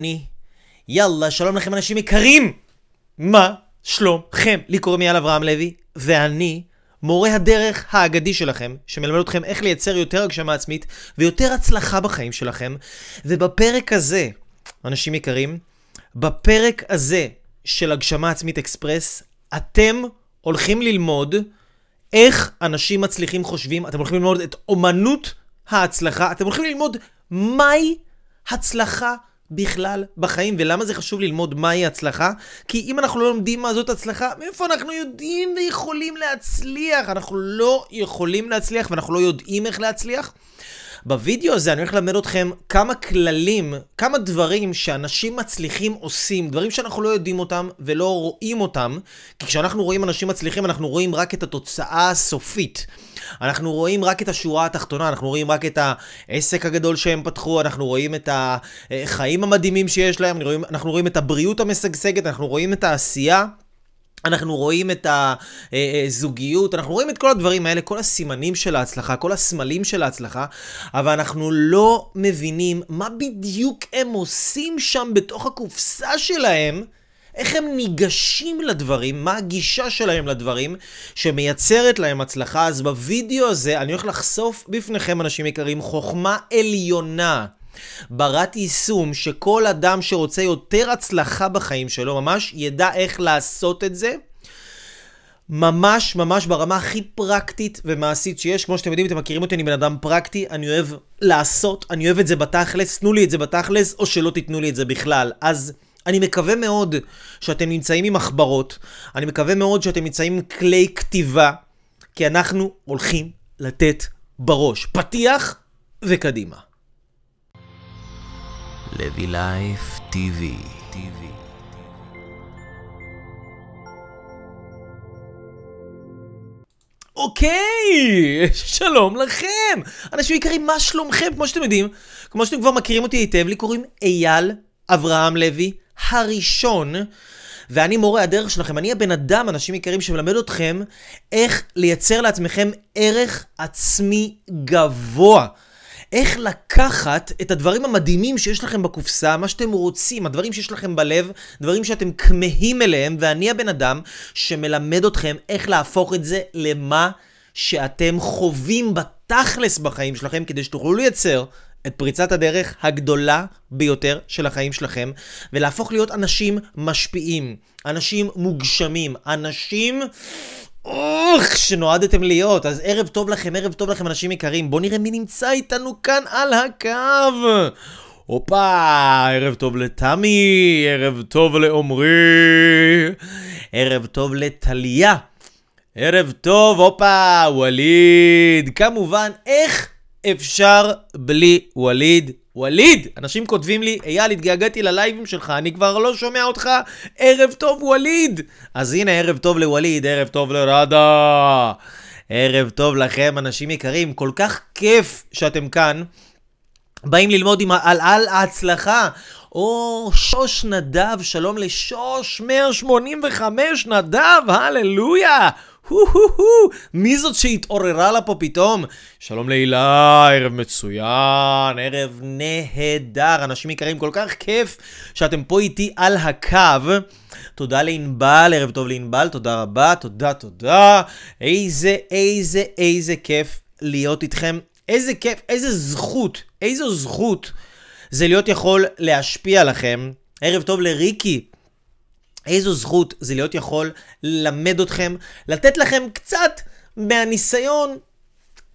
אני. יאללה, שלום לכם אנשים יקרים! מה שלומכם? לי קוראים יאל אברהם לוי, ואני מורה הדרך האגדי שלכם, שמלמד אתכם איך לייצר יותר הגשמה עצמית ויותר הצלחה בחיים שלכם. ובפרק הזה, אנשים יקרים, בפרק הזה של הגשמה עצמית אקספרס, אתם הולכים ללמוד איך אנשים מצליחים חושבים, אתם הולכים ללמוד את אומנות ההצלחה, אתם הולכים ללמוד מהי הצלחה בכלל בחיים, ולמה זה חשוב ללמוד מהי הצלחה? כי אם אנחנו לא לומדים מה זאת הצלחה, מאיפה אנחנו יודעים ויכולים להצליח? אנחנו לא יכולים להצליח ואנחנו לא יודעים איך להצליח. בווידאו הזה אני הולך ללמד אתכם כמה כללים, כמה דברים שאנשים מצליחים עושים, דברים שאנחנו לא יודעים אותם ולא רואים אותם, כי כשאנחנו רואים אנשים מצליחים אנחנו רואים רק את התוצאה הסופית. אנחנו רואים רק את השורה התחתונה, אנחנו רואים רק את העסק הגדול שהם פתחו, אנחנו רואים את החיים המדהימים שיש להם, אנחנו רואים, אנחנו רואים את הבריאות המשגשגת, אנחנו רואים את העשייה. אנחנו רואים את הזוגיות, אנחנו רואים את כל הדברים האלה, כל הסימנים של ההצלחה, כל הסמלים של ההצלחה, אבל אנחנו לא מבינים מה בדיוק הם עושים שם בתוך הקופסה שלהם. איך הם ניגשים לדברים, מה הגישה שלהם לדברים שמייצרת להם הצלחה. אז בווידאו הזה אני הולך לחשוף בפניכם, אנשים יקרים, חוכמה עליונה. ברת יישום שכל אדם שרוצה יותר הצלחה בחיים שלו ממש ידע איך לעשות את זה. ממש ממש ברמה הכי פרקטית ומעשית שיש. כמו שאתם יודעים, אתם מכירים אותי, אני בן אדם פרקטי, אני אוהב לעשות, אני אוהב את זה בתכלס, תנו לי את זה בתכלס, או שלא תיתנו לי את זה בכלל. אז אני מקווה מאוד שאתם נמצאים עם מחברות, אני מקווה מאוד שאתם נמצאים עם כלי כתיבה, כי אנחנו הולכים לתת בראש. פתיח וקדימה. לוי לייף טיווי אוקיי, שלום לכם! אנשים יקרים, מה שלומכם? כמו שאתם יודעים, כמו שאתם כבר מכירים אותי היטב, לי קוראים אייל אברהם לוי הראשון, ואני מורה הדרך שלכם. אני הבן אדם, אנשים יקרים, שמלמד אתכם איך לייצר לעצמכם ערך עצמי גבוה. איך לקחת את הדברים המדהימים שיש לכם בקופסה, מה שאתם רוצים, הדברים שיש לכם בלב, דברים שאתם כמהים אליהם, ואני הבן אדם שמלמד אתכם איך להפוך את זה למה שאתם חווים בתכלס בחיים שלכם, כדי שתוכלו לייצר את פריצת הדרך הגדולה ביותר של החיים שלכם, ולהפוך להיות אנשים משפיעים, אנשים מוגשמים, אנשים... אוח, שנועדתם להיות. אז ערב טוב לכם, ערב טוב לכם, אנשים יקרים. בואו נראה מי נמצא איתנו כאן על הקו. הופה, ערב טוב לתמי, ערב טוב לעומרי, ערב טוב לטליה, ערב טוב, הופה, ווליד. כמובן, איך אפשר בלי ווליד? ווליד! אנשים כותבים לי, אייל, התגעגעתי ללייבים שלך, אני כבר לא שומע אותך, ערב טוב ווליד! אז הנה, ערב טוב לווליד, ערב טוב לרדה. ערב טוב לכם, אנשים יקרים, כל כך כיף שאתם כאן. באים ללמוד עם, על, על ההצלחה. או, שוש נדב, שלום לשוש 185 נדב, הללויה! הו-הו-הו, מי זאת שהתעוררה לה פה פתאום? שלום להילה, ערב מצוין, ערב נהדר, אנשים יקרים, כל כך כיף שאתם פה איתי על הקו. תודה לענבל, ערב טוב לענבל, תודה רבה, תודה, תודה. איזה, איזה, איזה כיף להיות איתכם. איזה כיף, איזה זכות, איזו זכות זה להיות יכול להשפיע לכם. ערב טוב לריקי, איזו זכות זה להיות יכול ללמד אתכם, לתת לכם קצת מהניסיון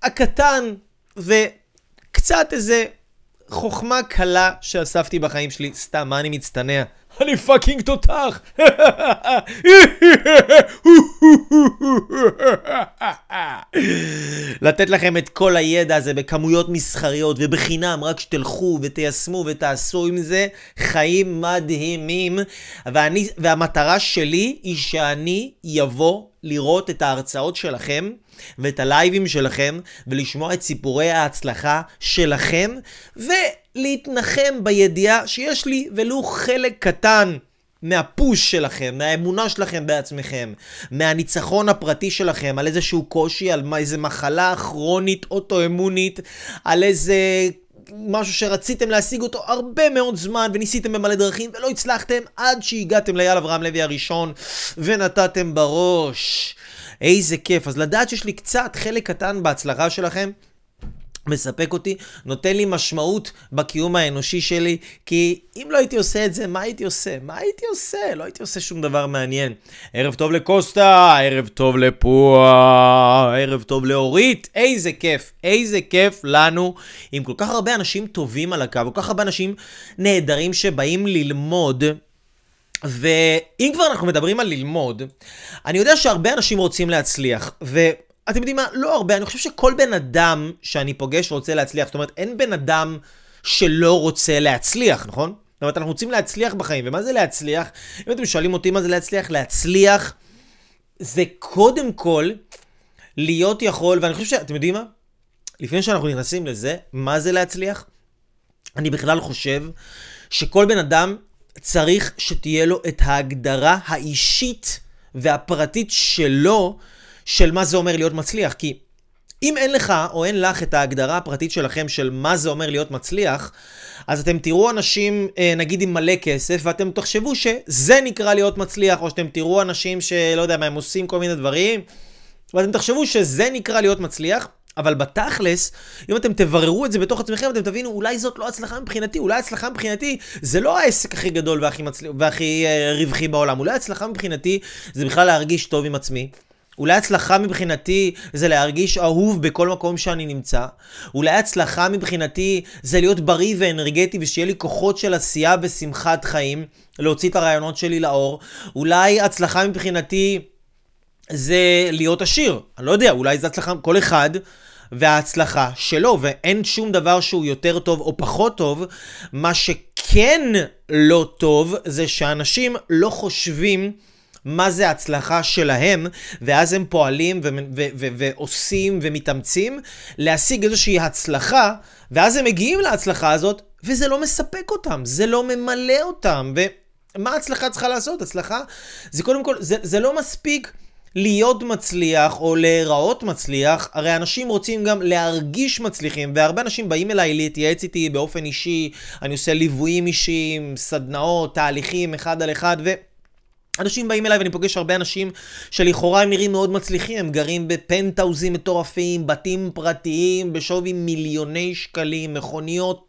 הקטן וקצת איזה חוכמה קלה שאספתי בחיים שלי. סתם, מה אני מצטנע? אני פאקינג תותח! לתת לכם את כל הידע הזה בכמויות מסחריות ובחינם, רק שתלכו ותיישמו ותעשו עם זה חיים מדהימים. ואני, והמטרה שלי היא שאני יבוא לראות את ההרצאות שלכם ואת הלייבים שלכם ולשמוע את סיפורי ההצלחה שלכם ולהתנחם בידיעה שיש לי ולו חלק קטן מהפוש שלכם, מהאמונה שלכם בעצמכם, מהניצחון הפרטי שלכם, על איזשהו קושי, על איזה מחלה כרונית אוטואמונית, על איזה משהו שרציתם להשיג אותו הרבה מאוד זמן וניסיתם במלא דרכים ולא הצלחתם עד שהגעתם לאייל אברהם לוי הראשון ונתתם בראש. איזה כיף. אז לדעת שיש לי קצת חלק קטן בהצלחה שלכם, מספק אותי, נותן לי משמעות בקיום האנושי שלי, כי אם לא הייתי עושה את זה, מה הייתי עושה? מה הייתי עושה? לא הייתי עושה שום דבר מעניין. ערב טוב לקוסטה, ערב טוב לפועה, ערב טוב לאורית, איזה כיף, איזה כיף לנו עם כל כך הרבה אנשים טובים על הקו, כל כך הרבה אנשים נהדרים שבאים ללמוד. ואם כבר אנחנו מדברים על ללמוד, אני יודע שהרבה אנשים רוצים להצליח, ו... אתם יודעים מה? לא הרבה, אני חושב שכל בן אדם שאני פוגש רוצה להצליח. זאת אומרת, אין בן אדם שלא רוצה להצליח, נכון? זאת אומרת, אנחנו רוצים להצליח בחיים, ומה זה להצליח? אם אתם שואלים אותי מה זה להצליח, להצליח זה קודם כל להיות יכול, ואני חושב שאתם יודעים מה? לפני שאנחנו נכנסים לזה, מה זה להצליח? אני בכלל חושב שכל בן אדם צריך שתהיה לו את ההגדרה האישית והפרטית שלו של מה זה אומר להיות מצליח. כי אם אין לך או אין לך את ההגדרה הפרטית שלכם של מה זה אומר להיות מצליח, אז אתם תראו אנשים, אה, נגיד עם מלא כסף, ואתם תחשבו שזה נקרא להיות מצליח, או שאתם תראו אנשים שלא יודע מה, הם עושים כל מיני דברים, ואתם תחשבו שזה נקרא להיות מצליח, אבל בתכלס, אם אתם תבררו את זה בתוך עצמכם, אתם תבינו, אולי זאת לא הצלחה מבחינתי, אולי הצלחה מבחינתי זה לא העסק הכי גדול והכי, מצל... והכי uh, רווחי בעולם, אולי הצלחה מבחינתי זה בכלל להרגיש טוב עם עצמי. אולי הצלחה מבחינתי זה להרגיש אהוב בכל מקום שאני נמצא. אולי הצלחה מבחינתי זה להיות בריא ואנרגטי ושיהיה לי כוחות של עשייה ושמחת חיים, להוציא את הרעיונות שלי לאור. אולי הצלחה מבחינתי זה להיות עשיר. אני לא יודע, אולי זה הצלחה, כל אחד וההצלחה שלו, ואין שום דבר שהוא יותר טוב או פחות טוב. מה שכן לא טוב זה שאנשים לא חושבים מה זה הצלחה שלהם, ואז הם פועלים ועושים ומתאמצים להשיג איזושהי הצלחה, ואז הם מגיעים להצלחה הזאת, וזה לא מספק אותם, זה לא ממלא אותם. ומה הצלחה צריכה לעשות? הצלחה זה קודם כל, זה, זה לא מספיק. להיות מצליח או להיראות מצליח, הרי אנשים רוצים גם להרגיש מצליחים, והרבה אנשים באים אליי להתייעץ איתי באופן אישי, אני עושה ליוויים אישיים, סדנאות, תהליכים אחד על אחד, ו... אנשים באים אליי ואני פוגש הרבה אנשים שלכאורה הם נראים מאוד מצליחים, הם גרים בפנטאוזים מטורפים, בתים פרטיים בשווי מיליוני שקלים, מכוניות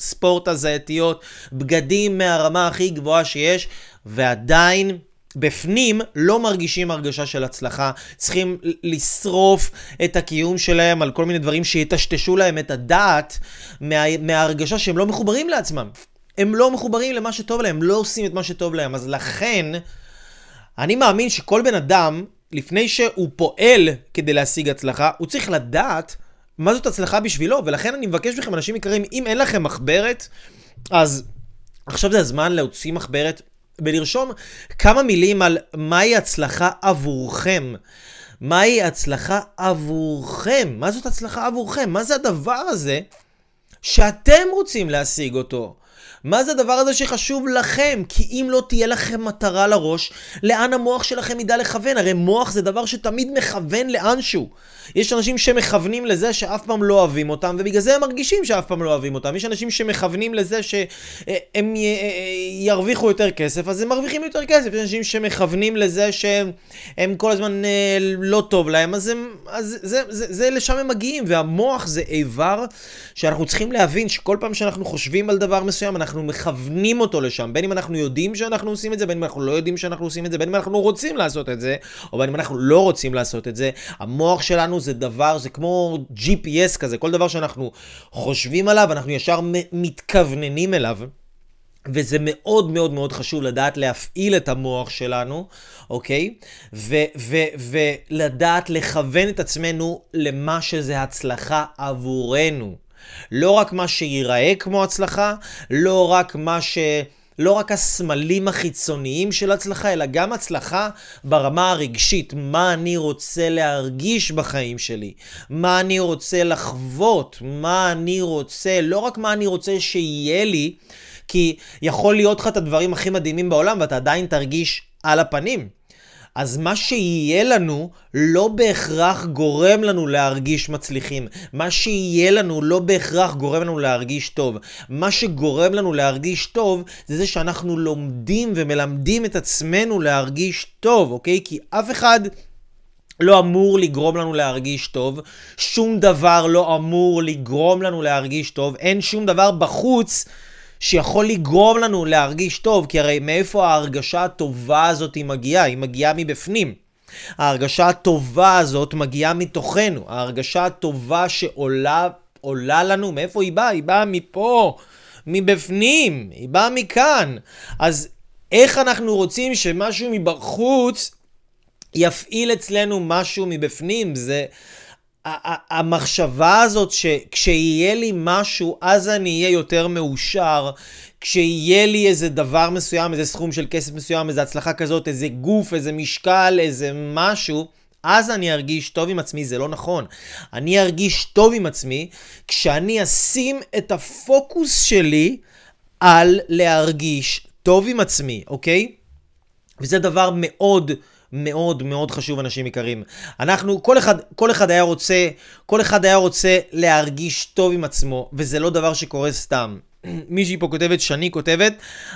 ספורט הזייתיות, בגדים מהרמה הכי גבוהה שיש, ועדיין בפנים לא מרגישים הרגשה של הצלחה, צריכים לשרוף את הקיום שלהם על כל מיני דברים שיטשטשו להם את הדעת מה, מההרגשה שהם לא מחוברים לעצמם. הם לא מחוברים למה שטוב להם, הם לא עושים את מה שטוב להם. אז לכן, אני מאמין שכל בן אדם, לפני שהוא פועל כדי להשיג הצלחה, הוא צריך לדעת מה זאת הצלחה בשבילו, ולכן אני מבקש מכם, אנשים יקרים, אם אין לכם מחברת, אז עכשיו זה הזמן להוציא מחברת ולרשום כמה מילים על מהי הצלחה עבורכם. מהי הצלחה עבורכם? מה זאת הצלחה עבורכם? מה זה הדבר הזה שאתם רוצים להשיג אותו? מה זה הדבר הזה שחשוב לכם? כי אם לא תהיה לכם מטרה לראש, לאן המוח שלכם ידע לכוון? הרי מוח זה דבר שתמיד מכוון לאנשהו. יש אנשים שמכוונים לזה שאף פעם לא אוהבים אותם, ובגלל זה הם מרגישים שאף פעם לא אוהבים אותם. יש אנשים שמכוונים לזה שהם ירוויחו יותר כסף, אז הם מרוויחים יותר כסף. יש אנשים שמכוונים לזה שהם כל הזמן אה, לא טוב להם, אז, הם, אז זה, זה, זה לשם הם מגיעים. והמוח זה איבר שאנחנו צריכים להבין שכל פעם שאנחנו חושבים על דבר מסוים, אנחנו מכוונים אותו לשם. בין אם אנחנו יודעים שאנחנו עושים את זה, בין אם אנחנו לא יודעים שאנחנו עושים את זה, בין אם אנחנו רוצים לעשות את זה, או בין אם אנחנו לא רוצים לעשות את זה. המוח שלנו זה דבר, זה כמו GPS כזה, כל דבר שאנחנו חושבים עליו, אנחנו ישר מתכווננים אליו. וזה מאוד מאוד מאוד חשוב לדעת להפעיל את המוח שלנו, אוקיי? ו- ו- ולדעת לכוון את עצמנו למה שזה הצלחה עבורנו. לא רק מה שייראה כמו הצלחה, לא רק מה ש... לא רק הסמלים החיצוניים של הצלחה, אלא גם הצלחה ברמה הרגשית. מה אני רוצה להרגיש בחיים שלי? מה אני רוצה לחוות? מה אני רוצה, לא רק מה אני רוצה שיהיה לי, כי יכול להיות לך את הדברים הכי מדהימים בעולם ואתה עדיין תרגיש על הפנים. אז מה שיהיה לנו לא בהכרח גורם לנו להרגיש מצליחים. מה שיהיה לנו לא בהכרח גורם לנו להרגיש טוב. מה שגורם לנו להרגיש טוב זה זה שאנחנו לומדים ומלמדים את עצמנו להרגיש טוב, אוקיי? כי אף אחד... לא אמור לגרום לנו להרגיש טוב, שום דבר לא אמור לגרום לנו להרגיש טוב, אין שום דבר בחוץ שיכול לגרום לנו להרגיש טוב, כי הרי מאיפה ההרגשה הטובה הזאת היא מגיעה? היא מגיעה מבפנים. ההרגשה הטובה הזאת מגיעה מתוכנו. ההרגשה הטובה שעולה עולה לנו, מאיפה היא באה? היא באה מפה, מבפנים, היא באה מכאן. אז איך אנחנו רוצים שמשהו מבחוץ יפעיל אצלנו משהו מבפנים? זה... המחשבה הזאת שכשיהיה לי משהו, אז אני אהיה יותר מאושר, כשיהיה לי איזה דבר מסוים, איזה סכום של כסף מסוים, איזה הצלחה כזאת, איזה גוף, איזה משקל, איזה משהו, אז אני ארגיש טוב עם עצמי, זה לא נכון. אני ארגיש טוב עם עצמי כשאני אשים את הפוקוס שלי על להרגיש טוב עם עצמי, אוקיי? וזה דבר מאוד... מאוד מאוד חשוב, אנשים יקרים. אנחנו, כל אחד, כל אחד היה רוצה, כל אחד היה רוצה להרגיש טוב עם עצמו, וזה לא דבר שקורה סתם. מישהי פה כותבת, שני כותבת,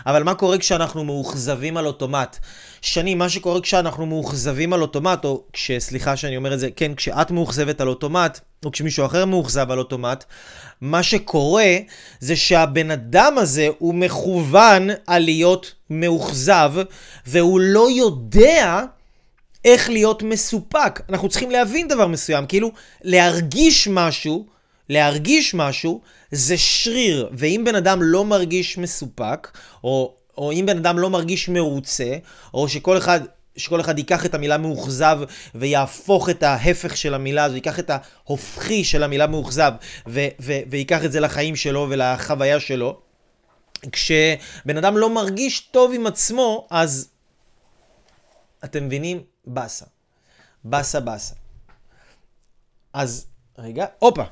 אבל מה קורה כשאנחנו מאוכזבים על אוטומט? שני, מה שקורה כשאנחנו מאוכזבים על אוטומט, או כשסליחה שאני אומר את זה, כן, כשאת מאוכזבת על אוטומט, או כשמישהו אחר מאוכזב על אוטומט, מה שקורה זה שהבן אדם הזה הוא מכוון על להיות מאוכזב, והוא לא יודע איך להיות מסופק. אנחנו צריכים להבין דבר מסוים, כאילו להרגיש משהו, להרגיש משהו זה שריר, ואם בן אדם לא מרגיש מסופק, או, או אם בן אדם לא מרגיש מרוצה, או שכל אחד... שכל אחד ייקח את המילה מאוכזב ויהפוך את ההפך של המילה הזו, ייקח את ההופכי של המילה מאוכזב ו- ו- ויקח את זה לחיים שלו ולחוויה שלו. כשבן אדם לא מרגיש טוב עם עצמו, אז אתם מבינים? באסה. באסה באסה. אז, רגע, הופה.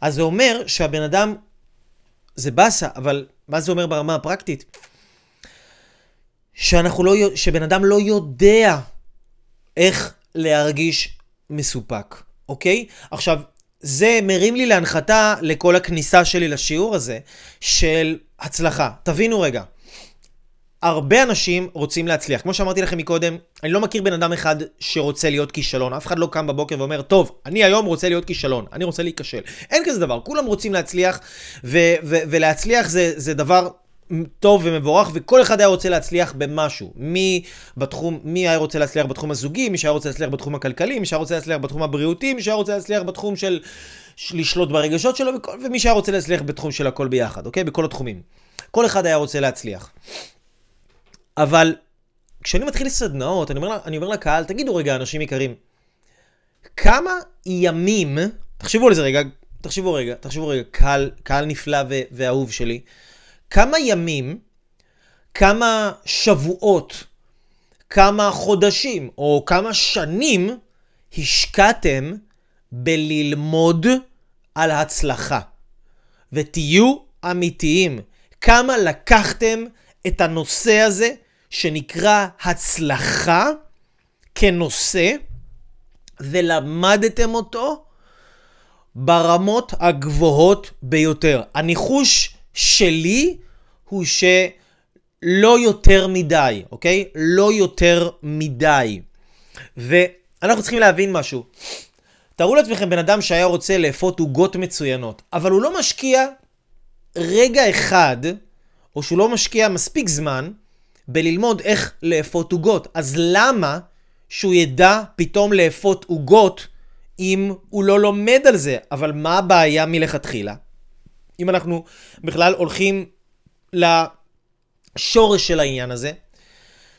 אז זה אומר שהבן אדם, זה באסה, אבל מה זה אומר ברמה הפרקטית? שאנחנו לא, שבן אדם לא יודע איך להרגיש מסופק, אוקיי? עכשיו, זה מרים לי להנחתה לכל הכניסה שלי לשיעור הזה של הצלחה. תבינו רגע, הרבה אנשים רוצים להצליח. כמו שאמרתי לכם מקודם, אני לא מכיר בן אדם אחד שרוצה להיות כישלון. אף אחד לא קם בבוקר ואומר, טוב, אני היום רוצה להיות כישלון, אני רוצה להיכשל. אין כזה דבר, כולם רוצים להצליח, ו- ו- ולהצליח זה, זה דבר טוב ומבורך, וכל אחד היה רוצה להצליח במשהו. מי בתחום, מי היה רוצה להצליח בתחום הזוגי, מי שהיה רוצה להצליח בתחום הכלכלי, מי שהיה רוצה להצליח בתחום הבריאותי, מי שהיה רוצה להצליח בתחום של לשלוט ברגשות שלו, ומי שהיה רוצה להצליח בתחום של הכל ביחד, אוקיי? בכל התחומים. כל אחד היה רוצה להצליח. אבל כשאני מתחיל סדנאות, אני אומר, אני אומר לקהל, תגידו רגע, אנשים יקרים, כמה ימים, תחשבו על זה רגע, תחשבו רגע, תחשבו רגע, קהל, קהל נפלא ו- ואהוב שלי, כמה ימים, כמה שבועות, כמה חודשים או כמה שנים השקעתם בללמוד על הצלחה. ותהיו אמיתיים, כמה לקחתם את הנושא הזה שנקרא הצלחה כנושא, ולמדתם אותו ברמות הגבוהות ביותר. הניחוש שלי הוא שלא יותר מדי, אוקיי? לא יותר מדי. ואנחנו צריכים להבין משהו. תארו לעצמכם בן אדם שהיה רוצה לאפות עוגות מצוינות, אבל הוא לא משקיע רגע אחד, או שהוא לא משקיע מספיק זמן, בללמוד איך לאפות עוגות. אז למה שהוא ידע פתאום לאפות עוגות אם הוא לא לומד על זה? אבל מה הבעיה מלכתחילה? אם אנחנו בכלל הולכים לשורש של העניין הזה,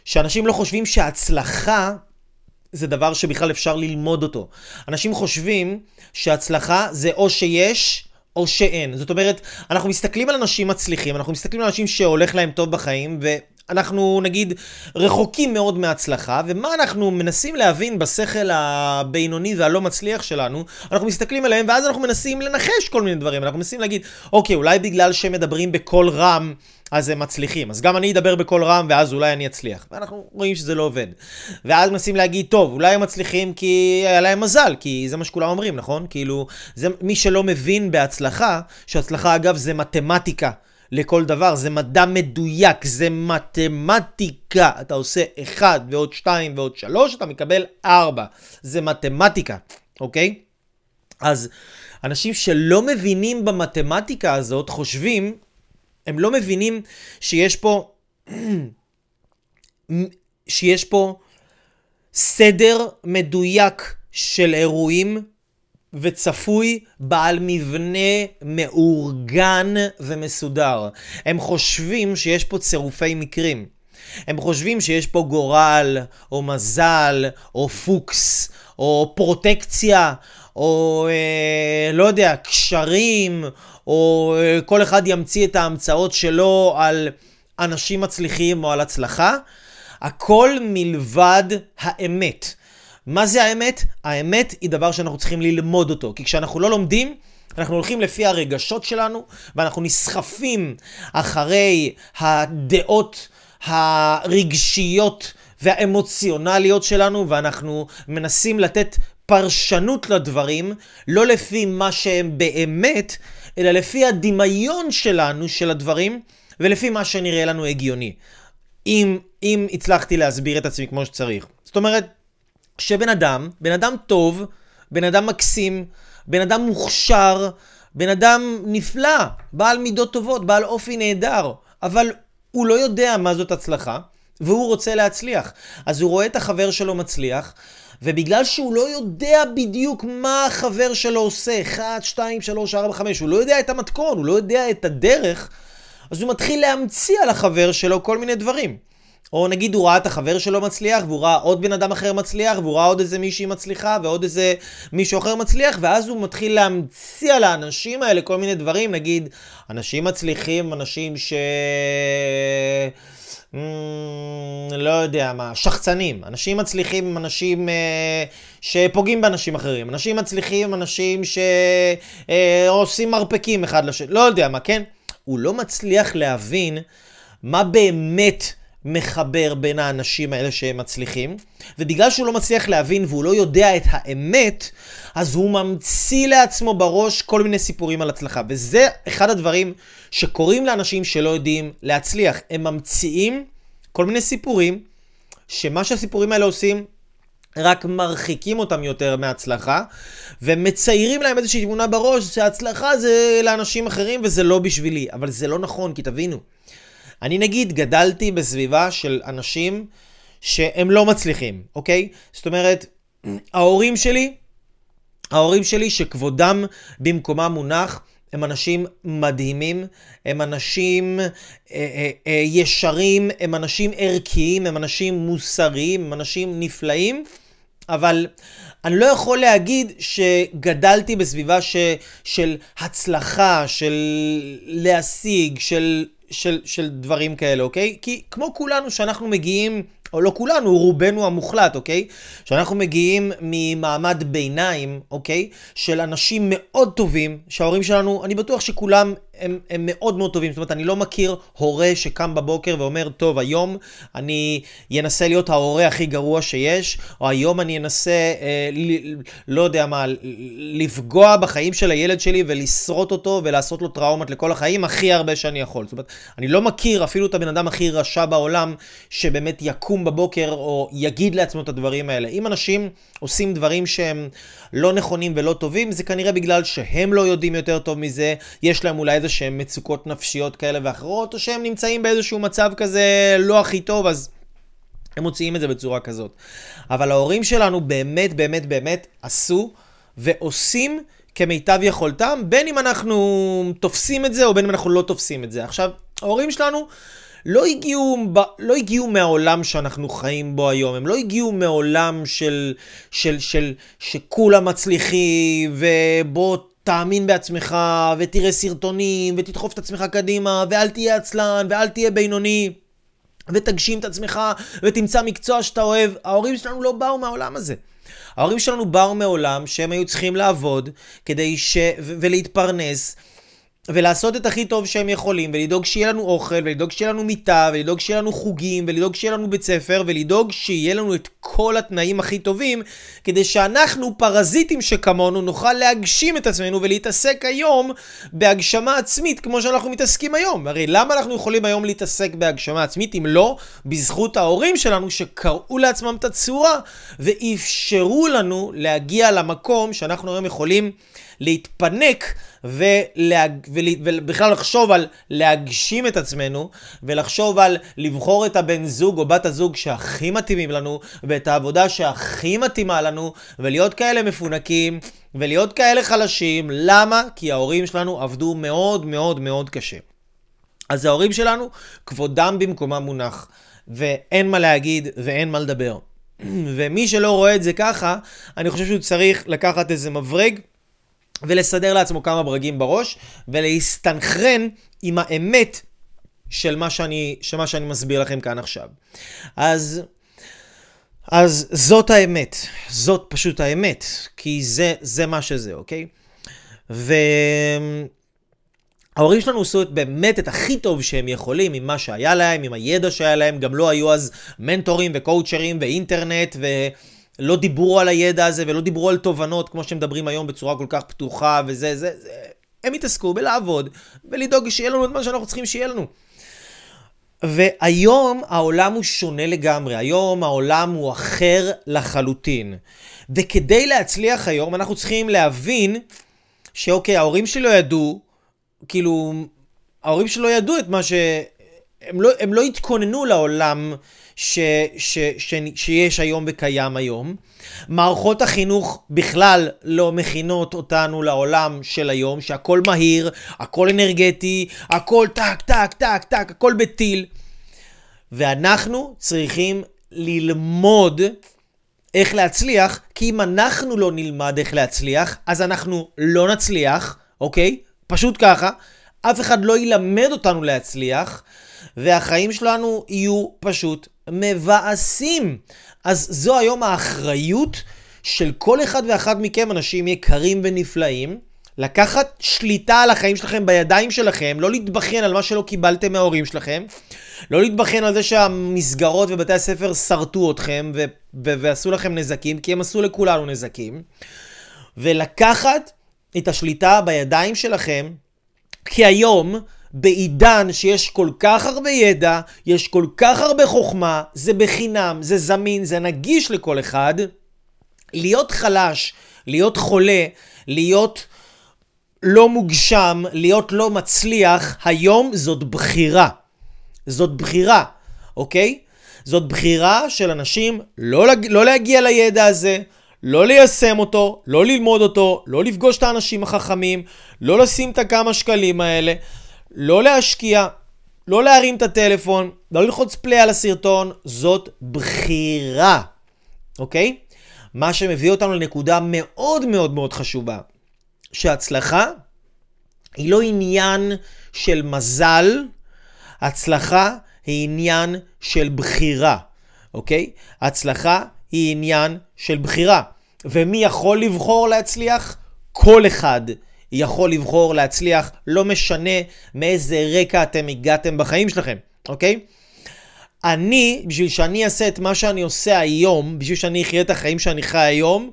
שאנשים לא חושבים שהצלחה זה דבר שבכלל אפשר ללמוד אותו. אנשים חושבים שהצלחה זה או שיש או שאין. זאת אומרת, אנחנו מסתכלים על אנשים מצליחים, אנחנו מסתכלים על אנשים שהולך להם טוב בחיים, ו... אנחנו נגיד רחוקים מאוד מהצלחה, ומה אנחנו מנסים להבין בשכל הבינוני והלא מצליח שלנו, אנחנו מסתכלים עליהם ואז אנחנו מנסים לנחש כל מיני דברים, אנחנו מנסים להגיד, אוקיי, אולי בגלל שהם מדברים בקול רם, אז הם מצליחים. אז גם אני אדבר בקול רם, ואז אולי אני אצליח. ואנחנו רואים שזה לא עובד. ואז מנסים להגיד, טוב, אולי הם מצליחים כי היה להם מזל, כי זה מה שכולם אומרים, נכון? כאילו, זה מי שלא מבין בהצלחה, שהצלחה אגב זה מתמטיקה. לכל דבר, זה מדע מדויק, זה מתמטיקה. אתה עושה 1 ועוד 2 ועוד 3, אתה מקבל 4. זה מתמטיקה, אוקיי? אז אנשים שלא מבינים במתמטיקה הזאת, חושבים, הם לא מבינים שיש פה, שיש פה סדר מדויק של אירועים וצפוי בעל מבנה מאורגן ומסודר. הם חושבים שיש פה צירופי מקרים. הם חושבים שיש פה גורל, או מזל, או פוקס, או פרוטקציה, או אה, לא יודע, קשרים, או אה, כל אחד ימציא את ההמצאות שלו על אנשים מצליחים או על הצלחה. הכל מלבד האמת. מה זה האמת? האמת היא דבר שאנחנו צריכים ללמוד אותו. כי כשאנחנו לא לומדים, אנחנו הולכים לפי הרגשות שלנו, ואנחנו נסחפים אחרי הדעות הרגשיות והאמוציונליות שלנו, ואנחנו מנסים לתת פרשנות לדברים, לא לפי מה שהם באמת, אלא לפי הדמיון שלנו של הדברים, ולפי מה שנראה לנו הגיוני. אם, אם הצלחתי להסביר את עצמי כמו שצריך. זאת אומרת, שבן אדם, בן אדם טוב, בן אדם מקסים, בן אדם מוכשר, בן אדם נפלא, בעל מידות טובות, בעל אופי נהדר, אבל הוא לא יודע מה זאת הצלחה, והוא רוצה להצליח. אז הוא רואה את החבר שלו מצליח, ובגלל שהוא לא יודע בדיוק מה החבר שלו עושה, 1, 2, 3, 4, 5, הוא לא יודע את המתכון, הוא לא יודע את הדרך, אז הוא מתחיל להמציא על החבר שלו כל מיני דברים. או נגיד הוא ראה את החבר שלו מצליח, והוא ראה עוד בן אדם אחר מצליח, והוא ראה עוד איזה מישהי מצליחה, ועוד איזה מישהו אחר מצליח, ואז הוא מתחיל להמציא על האנשים האלה כל מיני דברים, נגיד, אנשים מצליחים, אנשים ש... Mm, לא יודע מה, שחצנים. אנשים מצליחים הם אנשים אה, שפוגעים באנשים אחרים. אנשים מצליחים הם אנשים שעושים אה, מרפקים אחד לשני. לא יודע מה, כן? הוא לא מצליח להבין מה באמת מחבר בין האנשים האלה שהם מצליחים, ובגלל שהוא לא מצליח להבין והוא לא יודע את האמת, אז הוא ממציא לעצמו בראש כל מיני סיפורים על הצלחה. וזה אחד הדברים שקורים לאנשים שלא יודעים להצליח. הם ממציאים כל מיני סיפורים, שמה שהסיפורים האלה עושים, רק מרחיקים אותם יותר מהצלחה, ומציירים להם איזושהי תמונה בראש שהצלחה זה לאנשים אחרים וזה לא בשבילי. אבל זה לא נכון, כי תבינו. אני נגיד גדלתי בסביבה של אנשים שהם לא מצליחים, אוקיי? זאת אומרת, ההורים שלי, ההורים שלי שכבודם במקומם מונח, הם אנשים מדהימים, הם אנשים אה, אה, אה, ישרים, הם אנשים ערכיים, הם אנשים מוסריים, הם אנשים נפלאים, אבל אני לא יכול להגיד שגדלתי בסביבה ש, של הצלחה, של להשיג, של של, של דברים כאלה, אוקיי? כי כמו כולנו שאנחנו מגיעים או לא כולנו, רובנו המוחלט, אוקיי? שאנחנו מגיעים ממעמד ביניים, אוקיי? של אנשים מאוד טובים, שההורים שלנו, אני בטוח שכולם הם, הם מאוד מאוד טובים. זאת אומרת, אני לא מכיר הורה שקם בבוקר ואומר, טוב, היום אני אנסה להיות ההורה הכי גרוע שיש, או היום אני אנסה, אה, ל, לא יודע מה, לפגוע בחיים של הילד שלי ולשרוט אותו ולעשות לו טראומות לכל החיים הכי הרבה שאני יכול. זאת אומרת, אני לא מכיר אפילו את הבן אדם הכי רשע בעולם, שבאמת יקום יקום בבוקר או יגיד לעצמו את הדברים האלה. אם אנשים עושים דברים שהם לא נכונים ולא טובים, זה כנראה בגלל שהם לא יודעים יותר טוב מזה, יש להם אולי איזה שהם מצוקות נפשיות כאלה ואחרות, או שהם נמצאים באיזשהו מצב כזה לא הכי טוב, אז... הם מוציאים את זה בצורה כזאת. אבל ההורים שלנו באמת, באמת, באמת עשו ועושים כמיטב יכולתם, בין אם אנחנו תופסים את זה או בין אם אנחנו לא תופסים את זה. עכשיו, ההורים שלנו לא הגיעו, לא הגיעו מהעולם שאנחנו חיים בו היום, הם לא הגיעו מעולם של, של, של, שכולם מצליחים, ובוא תאמין בעצמך, ותראה סרטונים, ותדחוף את עצמך קדימה, ואל תהיה עצלן, ואל תהיה בינוני. ותגשים את עצמך, ותמצא מקצוע שאתה אוהב. ההורים שלנו לא באו מהעולם הזה. ההורים שלנו באו מעולם שהם היו צריכים לעבוד כדי ש... ולהתפרנס ולעשות את הכי טוב שהם יכולים, ולדאוג שיהיה לנו אוכל, ולדאוג שיהיה לנו מיטה, ולדאוג שיהיה לנו חוגים, ולדאוג שיהיה לנו בית ספר, ולדאוג שיהיה לנו את כל התנאים הכי טובים, כדי שאנחנו, פרזיטים שכמונו, נוכל להגשים את עצמנו ולהתעסק היום בהגשמה עצמית, כמו שאנחנו מתעסקים היום. הרי למה אנחנו יכולים היום להתעסק בהגשמה עצמית, אם לא בזכות ההורים שלנו שקראו לעצמם את הצורה, ואפשרו לנו להגיע למקום שאנחנו היום יכולים להתפנק ולהג... ולה... ובכלל לחשוב על להגשים את עצמנו, ולחשוב על לבחור את הבן זוג או בת הזוג שהכי מתאימים לנו, ואת העבודה שהכי מתאימה לנו, ולהיות כאלה מפונקים, ולהיות כאלה חלשים. למה? כי ההורים שלנו עבדו מאוד מאוד מאוד קשה. אז ההורים שלנו, כבודם במקומם מונח, ואין מה להגיד ואין מה לדבר. ומי שלא רואה את זה ככה, אני חושב שהוא צריך לקחת איזה מברג ולסדר לעצמו כמה ברגים בראש, ולהסתנכרן עם האמת של מה שאני, של מה שאני מסביר לכם כאן עכשיו. אז, אז זאת האמת, זאת פשוט האמת, כי זה, זה מה שזה, אוקיי? וההורים שלנו עשו את, באמת את הכי טוב שהם יכולים עם מה שהיה להם, עם הידע שהיה להם, גם לא היו אז מנטורים וקואוצ'רים ואינטרנט ו... לא דיברו על הידע הזה ולא דיברו על תובנות כמו שמדברים היום בצורה כל כך פתוחה וזה, זה, זה. הם התעסקו בלעבוד ולדאוג שיהיה לנו את מה שאנחנו צריכים שיהיה לנו. והיום העולם הוא שונה לגמרי, היום העולם הוא אחר לחלוטין. וכדי להצליח היום אנחנו צריכים להבין שאוקיי, ההורים שלי לא ידעו, כאילו, ההורים שלי לא ידעו את מה ש... הם לא, הם לא התכוננו לעולם ש, ש, ש, שיש היום וקיים היום. מערכות החינוך בכלל לא מכינות אותנו לעולם של היום, שהכל מהיר, הכל אנרגטי, הכל טק, טק, טק, טק, הכל בטיל. ואנחנו צריכים ללמוד איך להצליח, כי אם אנחנו לא נלמד איך להצליח, אז אנחנו לא נצליח, אוקיי? פשוט ככה. אף אחד לא ילמד אותנו להצליח, והחיים שלנו יהיו פשוט מבאסים. אז זו היום האחריות של כל אחד ואחת מכם, אנשים יקרים ונפלאים, לקחת שליטה על החיים שלכם בידיים שלכם, לא להתבכיין על מה שלא קיבלתם מההורים שלכם, לא להתבכיין על זה שהמסגרות ובתי הספר שרטו אתכם ו- ו- ועשו לכם נזקים, כי הם עשו לכולנו נזקים, ולקחת את השליטה בידיים שלכם, כי היום בעידן שיש כל כך הרבה ידע, יש כל כך הרבה חוכמה, זה בחינם, זה זמין, זה נגיש לכל אחד, להיות חלש, להיות חולה, להיות לא מוגשם, להיות לא מצליח, היום זאת בחירה. זאת בחירה, אוקיי? זאת בחירה של אנשים לא, לא להגיע לידע הזה, לא ליישם אותו, לא ללמוד אותו, לא לפגוש את האנשים החכמים, לא לשים את הכמה שקלים האלה. לא להשקיע, לא להרים את הטלפון, לא ללחוץ פליי על הסרטון, זאת בחירה, אוקיי? מה שמביא אותנו לנקודה מאוד מאוד מאוד חשובה, שהצלחה היא לא עניין של מזל, הצלחה היא עניין של בחירה, אוקיי? הצלחה היא עניין של בחירה. ומי יכול לבחור להצליח? כל אחד. יכול לבחור להצליח, לא משנה מאיזה רקע אתם הגעתם בחיים שלכם, אוקיי? אני, בשביל שאני אעשה את מה שאני עושה היום, בשביל שאני אחיה את החיים שאני חי היום,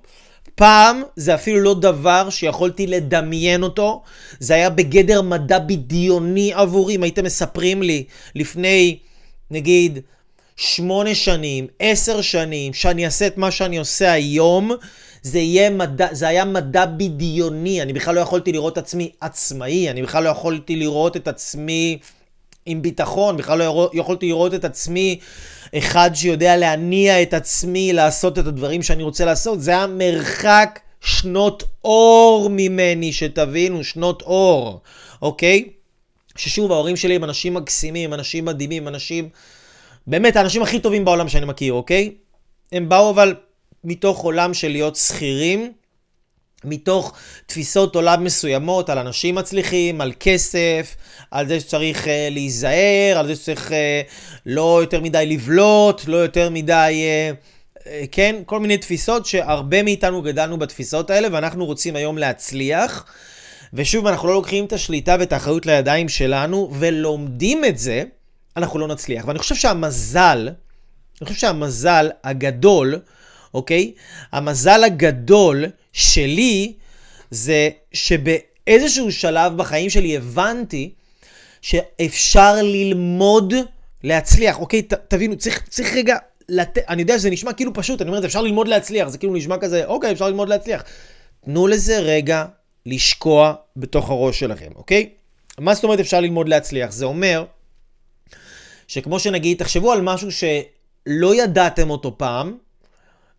פעם זה אפילו לא דבר שיכולתי לדמיין אותו, זה היה בגדר מדע בדיוני עבורי. אם הייתם מספרים לי לפני, נגיד, שמונה שנים, עשר שנים, שאני אעשה את מה שאני עושה היום, זה, יהיה מדע, זה היה מדע בדיוני, אני בכלל לא יכולתי לראות עצמי עצמאי, אני בכלל לא יכולתי לראות את עצמי עם ביטחון, בכלל לא יכולתי לראות את עצמי אחד שיודע להניע את עצמי לעשות את הדברים שאני רוצה לעשות. זה היה מרחק שנות אור ממני, שתבינו, שנות אור, אוקיי? ששוב, ההורים שלי הם אנשים מקסימים, אנשים מדהימים, אנשים... באמת, האנשים הכי טובים בעולם שאני מכיר, אוקיי? הם באו אבל מתוך עולם של להיות שכירים, מתוך תפיסות עולם מסוימות על אנשים מצליחים, על כסף, על זה שצריך uh, להיזהר, על זה שצריך uh, לא יותר מדי לבלוט, לא יותר מדי, uh, כן, כל מיני תפיסות שהרבה מאיתנו גדלנו בתפיסות האלה, ואנחנו רוצים היום להצליח. ושוב, אנחנו לא לוקחים את השליטה ואת האחריות לידיים שלנו ולומדים את זה, אנחנו לא נצליח. ואני חושב שהמזל, אני חושב שהמזל הגדול, אוקיי? המזל הגדול שלי זה שבאיזשהו שלב בחיים שלי הבנתי שאפשר ללמוד להצליח. אוקיי, ת, תבינו, צריך, צריך רגע לת... אני יודע שזה נשמע כאילו פשוט, אני אומר, זה אפשר ללמוד להצליח, זה כאילו נשמע כזה, אוקיי, אפשר ללמוד להצליח. תנו לזה רגע לשקוע בתוך הראש שלכם, אוקיי? מה זאת אומרת אפשר ללמוד להצליח? זה אומר שכמו שנגיד, תחשבו על משהו שלא ידעתם אותו פעם,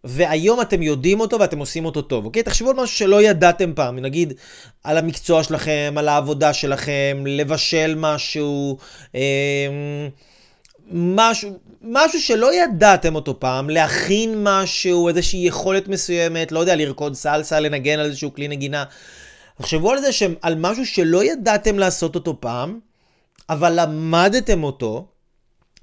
והיום אתם יודעים אותו ואתם עושים אותו טוב, אוקיי? תחשבו על משהו שלא ידעתם פעם, נגיד על המקצוע שלכם, על העבודה שלכם, לבשל משהו, אה, משהו, משהו שלא ידעתם אותו פעם, להכין משהו, איזושהי יכולת מסוימת, לא יודע, לרקוד סלסה, לנגן על איזשהו כלי נגינה. תחשבו על זה על משהו שלא ידעתם לעשות אותו פעם, אבל למדתם אותו,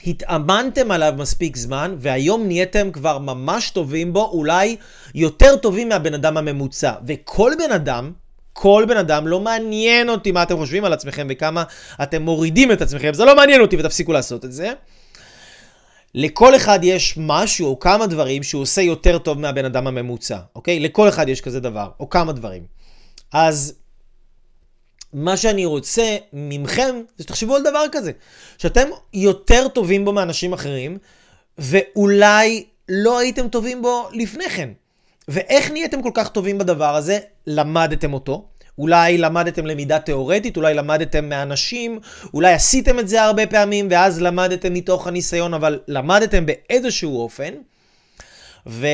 התאמנתם עליו מספיק זמן, והיום נהייתם כבר ממש טובים בו, אולי יותר טובים מהבן אדם הממוצע. וכל בן אדם, כל בן אדם, לא מעניין אותי מה אתם חושבים על עצמכם וכמה אתם מורידים את עצמכם, זה לא מעניין אותי ותפסיקו לעשות את זה. לכל אחד יש משהו או כמה דברים שהוא עושה יותר טוב מהבן אדם הממוצע, אוקיי? לכל אחד יש כזה דבר, או כמה דברים. אז מה שאני רוצה ממכם, זה שתחשבו על דבר כזה, שאתם יותר טובים בו מאנשים אחרים, ואולי לא הייתם טובים בו לפני כן. ואיך נהייתם כל כך טובים בדבר הזה? למדתם אותו. אולי למדתם למידה תיאורטית, אולי למדתם מאנשים, אולי עשיתם את זה הרבה פעמים, ואז למדתם מתוך הניסיון, אבל למדתם באיזשהו אופן. ו...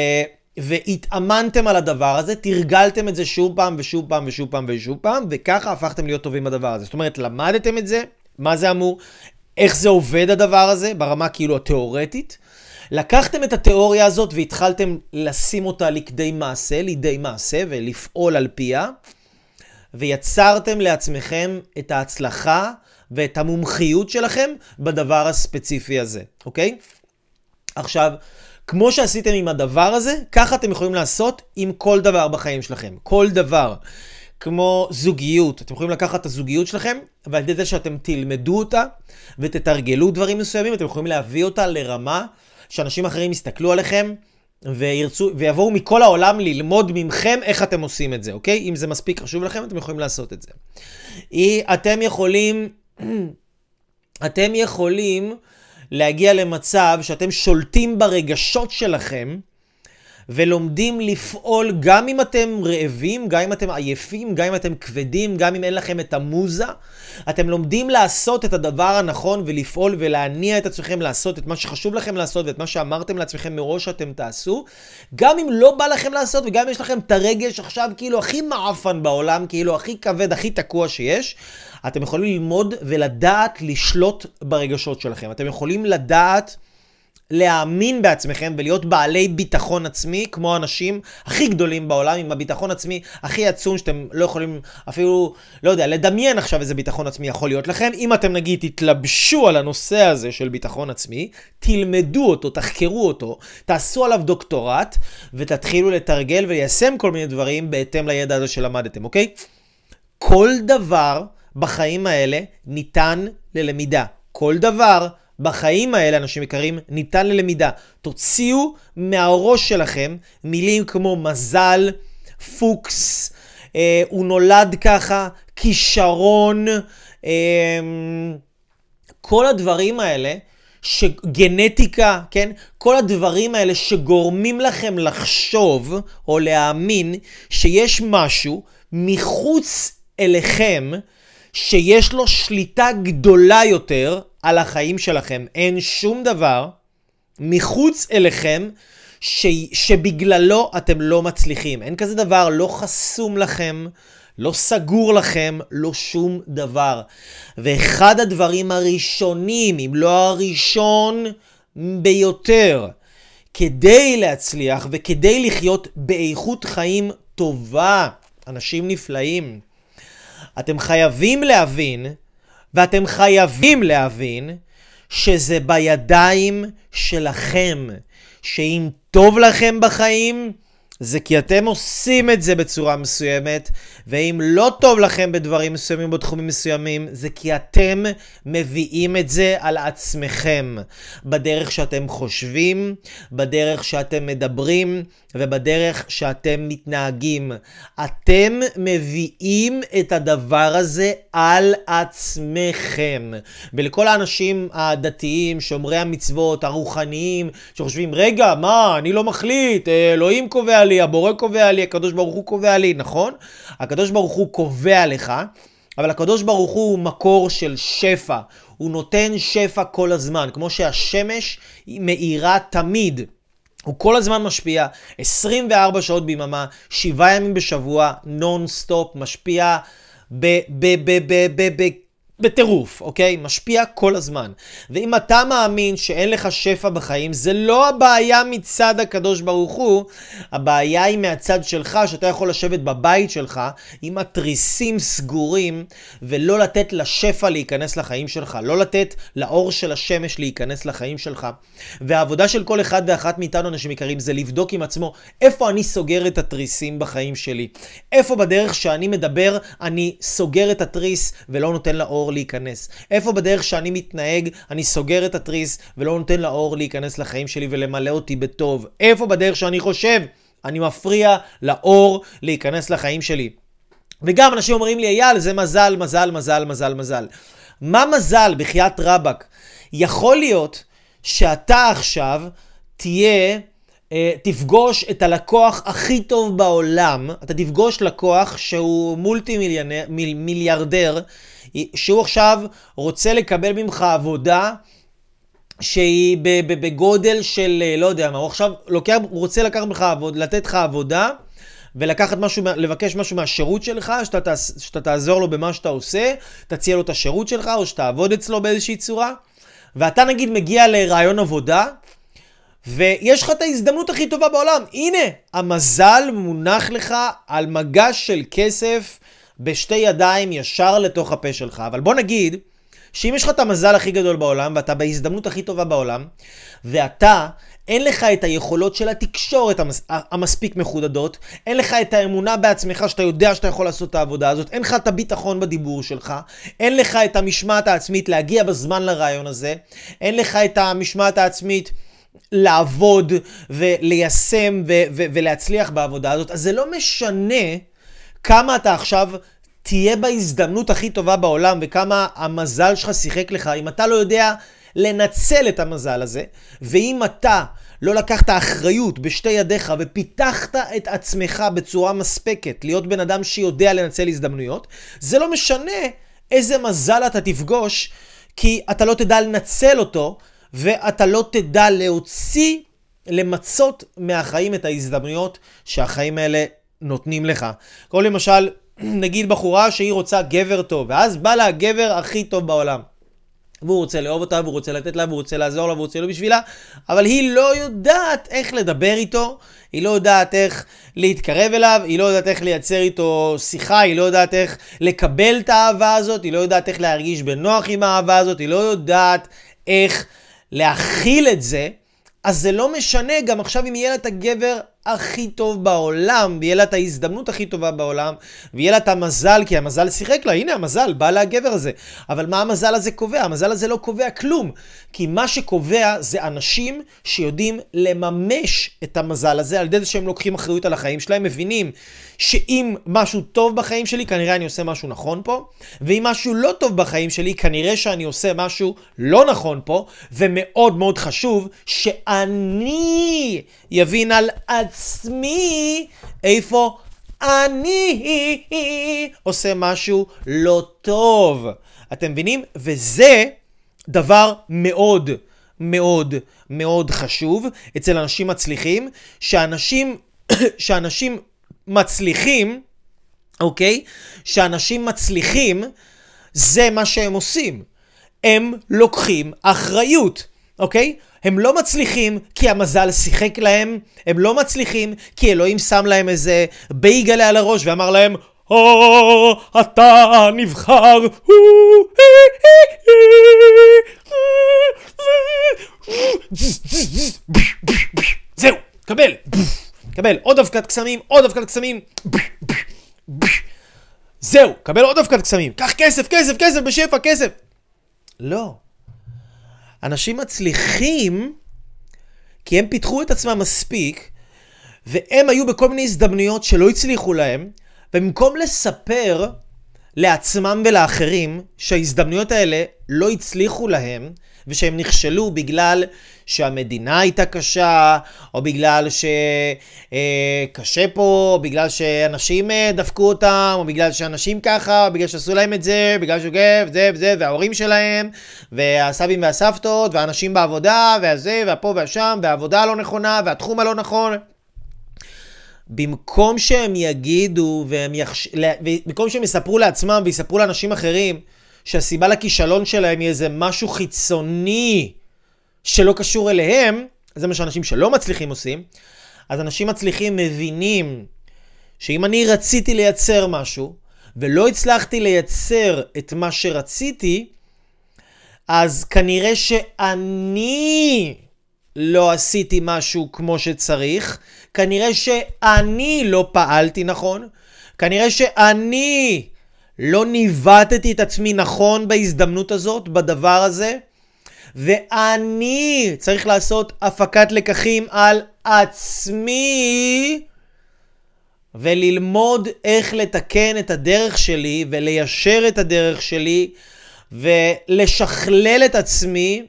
והתאמנתם על הדבר הזה, תרגלתם את זה שוב פעם ושוב פעם ושוב פעם ושוב פעם, וככה הפכתם להיות טובים בדבר הזה. זאת אומרת, למדתם את זה, מה זה אמור, איך זה עובד הדבר הזה, ברמה כאילו התיאורטית. לקחתם את התיאוריה הזאת והתחלתם לשים אותה לכדי מעשה, לידי מעשה, ולפעול על פיה, ויצרתם לעצמכם את ההצלחה ואת המומחיות שלכם בדבר הספציפי הזה, אוקיי? עכשיו, כמו שעשיתם עם הדבר הזה, ככה אתם יכולים לעשות עם כל דבר בחיים שלכם. כל דבר. כמו זוגיות, אתם יכולים לקחת את הזוגיות שלכם, ועל ידי זה שאתם תלמדו אותה ותתרגלו דברים מסוימים, אתם יכולים להביא אותה לרמה שאנשים אחרים יסתכלו עליכם וירצו, ויבואו מכל העולם ללמוד ממכם איך אתם עושים את זה, אוקיי? אם זה מספיק חשוב לכם, אתם יכולים לעשות את זה. אתם יכולים, אתם יכולים להגיע למצב שאתם שולטים ברגשות שלכם ולומדים לפעול גם אם אתם רעבים, גם אם אתם עייפים, גם אם אתם כבדים, גם אם אין לכם את המוזה. אתם לומדים לעשות את הדבר הנכון ולפעול ולהניע את עצמכם לעשות את מה שחשוב לכם לעשות ואת מה שאמרתם לעצמכם מראש שאתם תעשו. גם אם לא בא לכם לעשות וגם אם יש לכם את הרגש עכשיו כאילו הכי מעפן בעולם, כאילו הכי כבד, הכי תקוע שיש. אתם יכולים ללמוד ולדעת לשלוט ברגשות שלכם. אתם יכולים לדעת להאמין בעצמכם ולהיות בעלי ביטחון עצמי, כמו האנשים הכי גדולים בעולם, עם הביטחון עצמי הכי עצום שאתם לא יכולים אפילו, לא יודע, לדמיין עכשיו איזה ביטחון עצמי יכול להיות לכם. אם אתם נגיד תתלבשו על הנושא הזה של ביטחון עצמי, תלמדו אותו, תחקרו אותו, תעשו עליו דוקטורט, ותתחילו לתרגל וליישם כל מיני דברים בהתאם לידע הזה שלמדתם, אוקיי? כל דבר בחיים האלה ניתן ללמידה. כל דבר בחיים האלה, אנשים יקרים, ניתן ללמידה. תוציאו מהראש שלכם מילים כמו מזל, פוקס, אה, הוא נולד ככה, כישרון, אה, כל הדברים האלה, שגנטיקה, כן? כל הדברים האלה שגורמים לכם לחשוב או להאמין שיש משהו מחוץ אליכם, שיש לו שליטה גדולה יותר על החיים שלכם. אין שום דבר מחוץ אליכם ש... שבגללו אתם לא מצליחים. אין כזה דבר, לא חסום לכם, לא סגור לכם, לא שום דבר. ואחד הדברים הראשונים, אם לא הראשון ביותר, כדי להצליח וכדי לחיות באיכות חיים טובה, אנשים נפלאים, אתם חייבים להבין, ואתם חייבים להבין, שזה בידיים שלכם. שאם טוב לכם בחיים, זה כי אתם עושים את זה בצורה מסוימת, ואם לא טוב לכם בדברים מסוימים, בתחומים מסוימים, זה כי אתם מביאים את זה על עצמכם. בדרך שאתם חושבים, בדרך שאתם מדברים, ובדרך שאתם מתנהגים. אתם מביאים את הדבר הזה על עצמכם. ולכל האנשים הדתיים, שומרי המצוות, הרוחניים, שחושבים, רגע, מה, אני לא מחליט, אלוהים קובע לי, הבורא קובע לי, הקדוש ברוך הוא קובע לי, נכון? הקדוש ברוך הוא קובע לך, אבל הקדוש ברוך הוא מקור של שפע. הוא נותן שפע כל הזמן, כמו שהשמש מאירה תמיד. הוא כל הזמן משפיע, 24 שעות ביממה, 7 ימים בשבוע, נונסטופ, משפיע ב... ב... ב... ב... ב... ב... בטירוף, אוקיי? משפיע כל הזמן. ואם אתה מאמין שאין לך שפע בחיים, זה לא הבעיה מצד הקדוש ברוך הוא, הבעיה היא מהצד שלך, שאתה יכול לשבת בבית שלך עם התריסים סגורים, ולא לתת לשפע להיכנס לחיים שלך, לא לתת לאור של השמש להיכנס לחיים שלך. והעבודה של כל אחד ואחת מאיתנו, אנשים יקרים, זה לבדוק עם עצמו איפה אני סוגר את התריסים בחיים שלי. איפה בדרך שאני מדבר, אני סוגר את התריס ולא נותן לאור לאור להיכנס? איפה בדרך שאני מתנהג, אני סוגר את התריס ולא נותן לאור להיכנס לחיים שלי ולמלא אותי בטוב? איפה בדרך שאני חושב, אני מפריע לאור להיכנס לחיים שלי? וגם אנשים אומרים לי, אייל, זה מזל, מזל, מזל, מזל, מזל. מה מזל, בחייאת רבאק? יכול להיות שאתה עכשיו תהיה... אה, תפגוש את הלקוח הכי טוב בעולם, אתה תפגוש לקוח שהוא מולטי מיליארדר, שהוא עכשיו רוצה לקבל ממך עבודה שהיא בגודל של, אה, לא יודע מה, הוא עכשיו לוקח, הוא רוצה לקחת ממך עבודה, לתת לך עבודה ולקחת משהו, לבקש משהו מהשירות שלך, שאתה, שאתה תעזור לו במה שאתה עושה, תציע לו את השירות שלך או שתעבוד אצלו באיזושהי צורה, ואתה נגיד מגיע לרעיון עבודה, ויש לך את ההזדמנות הכי טובה בעולם. הנה, המזל מונח לך על מגש של כסף בשתי ידיים ישר לתוך הפה שלך. אבל בוא נגיד שאם יש לך את המזל הכי גדול בעולם, ואתה בהזדמנות הכי טובה בעולם, ואתה, אין לך את היכולות של התקשורת המס... המספיק מחודדות, אין לך את האמונה בעצמך שאתה יודע שאתה יכול לעשות את העבודה הזאת, אין לך את הביטחון בדיבור שלך, אין לך את המשמעת העצמית להגיע בזמן לרעיון הזה, אין לך את המשמעת העצמית לעבוד וליישם ו- ו- ולהצליח בעבודה הזאת, אז זה לא משנה כמה אתה עכשיו תהיה בהזדמנות הכי טובה בעולם וכמה המזל שלך שיחק לך, אם אתה לא יודע לנצל את המזל הזה, ואם אתה לא לקחת אחריות בשתי ידיך ופיתחת את עצמך בצורה מספקת, להיות בן אדם שיודע לנצל הזדמנויות, זה לא משנה איזה מזל אתה תפגוש, כי אתה לא תדע לנצל אותו, ואתה לא תדע להוציא, למצות מהחיים את ההזדמנויות שהחיים האלה נותנים לך. כמו למשל, נגיד בחורה שהיא רוצה גבר טוב, ואז בא לה הגבר הכי טוב בעולם. והוא רוצה לאהוב אותה, והוא רוצה לתת לה, והוא רוצה לעזור לה, והוא רוצה להיות בשבילה, אבל היא לא יודעת איך לדבר איתו, היא לא יודעת איך להתקרב אליו, היא לא יודעת איך לייצר איתו שיחה, היא לא יודעת איך לקבל את האהבה הזאת, היא לא יודעת איך להרגיש בנוח עם האהבה הזאת, היא לא יודעת איך להכיל את זה, אז זה לא משנה גם עכשיו אם יהיה לה את הגבר הכי טוב בעולם, ויהיה לה את ההזדמנות הכי טובה בעולם, ויהיה לה את המזל, כי המזל שיחק לה, הנה המזל, בא לה הגבר הזה. אבל מה המזל הזה קובע? המזל הזה לא קובע כלום, כי מה שקובע זה אנשים שיודעים לממש את המזל הזה, על ידי זה שהם לוקחים אחריות על החיים שלהם, מבינים שאם משהו טוב בחיים שלי, כנראה אני עושה משהו נכון פה, ואם משהו לא טוב בחיים שלי, כנראה שאני עושה משהו לא נכון פה, ומאוד מאוד חשוב שאני יבין על עצמי איפה אני עושה משהו לא טוב. אתם מבינים? וזה דבר מאוד מאוד מאוד חשוב אצל אנשים מצליחים, שאנשים, שאנשים מצליחים, אוקיי? שאנשים מצליחים, זה מה שהם עושים. הם לוקחים אחריות, אוקיי? הם לא מצליחים כי המזל שיחק להם, הם לא מצליחים כי אלוהים שם להם איזה בייגלה על הראש ואמר להם, או, אתה נבחר. זהו, קבל. קבל. עוד אבקת קסמים, עוד אבקת קסמים. זהו, קבל עוד אבקת קסמים. קח כסף, כסף, כסף, בשפע, כסף. לא. אנשים מצליחים כי הם פיתחו את עצמם מספיק, והם היו בכל מיני הזדמנויות שלא הצליחו להם, ובמקום לספר לעצמם ולאחרים שההזדמנויות האלה לא הצליחו להם, ושהם נכשלו בגלל שהמדינה הייתה קשה, או בגלל שקשה אה, פה, או בגלל שאנשים אה, דפקו אותם, או בגלל שאנשים ככה, או בגלל שעשו להם את זה, בגלל שוגב, זה וזה, וההורים שלהם, והסבים והסבתות, והאנשים בעבודה, והזה, והפה והשם, והעבודה הלא נכונה, והתחום הלא נכון. במקום שהם יגידו, והם יחש... במקום שהם יספרו לעצמם ויספרו לאנשים אחרים, שהסיבה לכישלון שלהם היא איזה משהו חיצוני שלא קשור אליהם, זה מה שאנשים שלא מצליחים עושים, אז אנשים מצליחים מבינים שאם אני רציתי לייצר משהו, ולא הצלחתי לייצר את מה שרציתי, אז כנראה שאני לא עשיתי משהו כמו שצריך, כנראה שאני לא פעלתי נכון, כנראה שאני לא ניווטתי את עצמי נכון בהזדמנות הזאת, בדבר הזה, ואני צריך לעשות הפקת לקחים על עצמי וללמוד איך לתקן את הדרך שלי וליישר את הדרך שלי ולשכלל את עצמי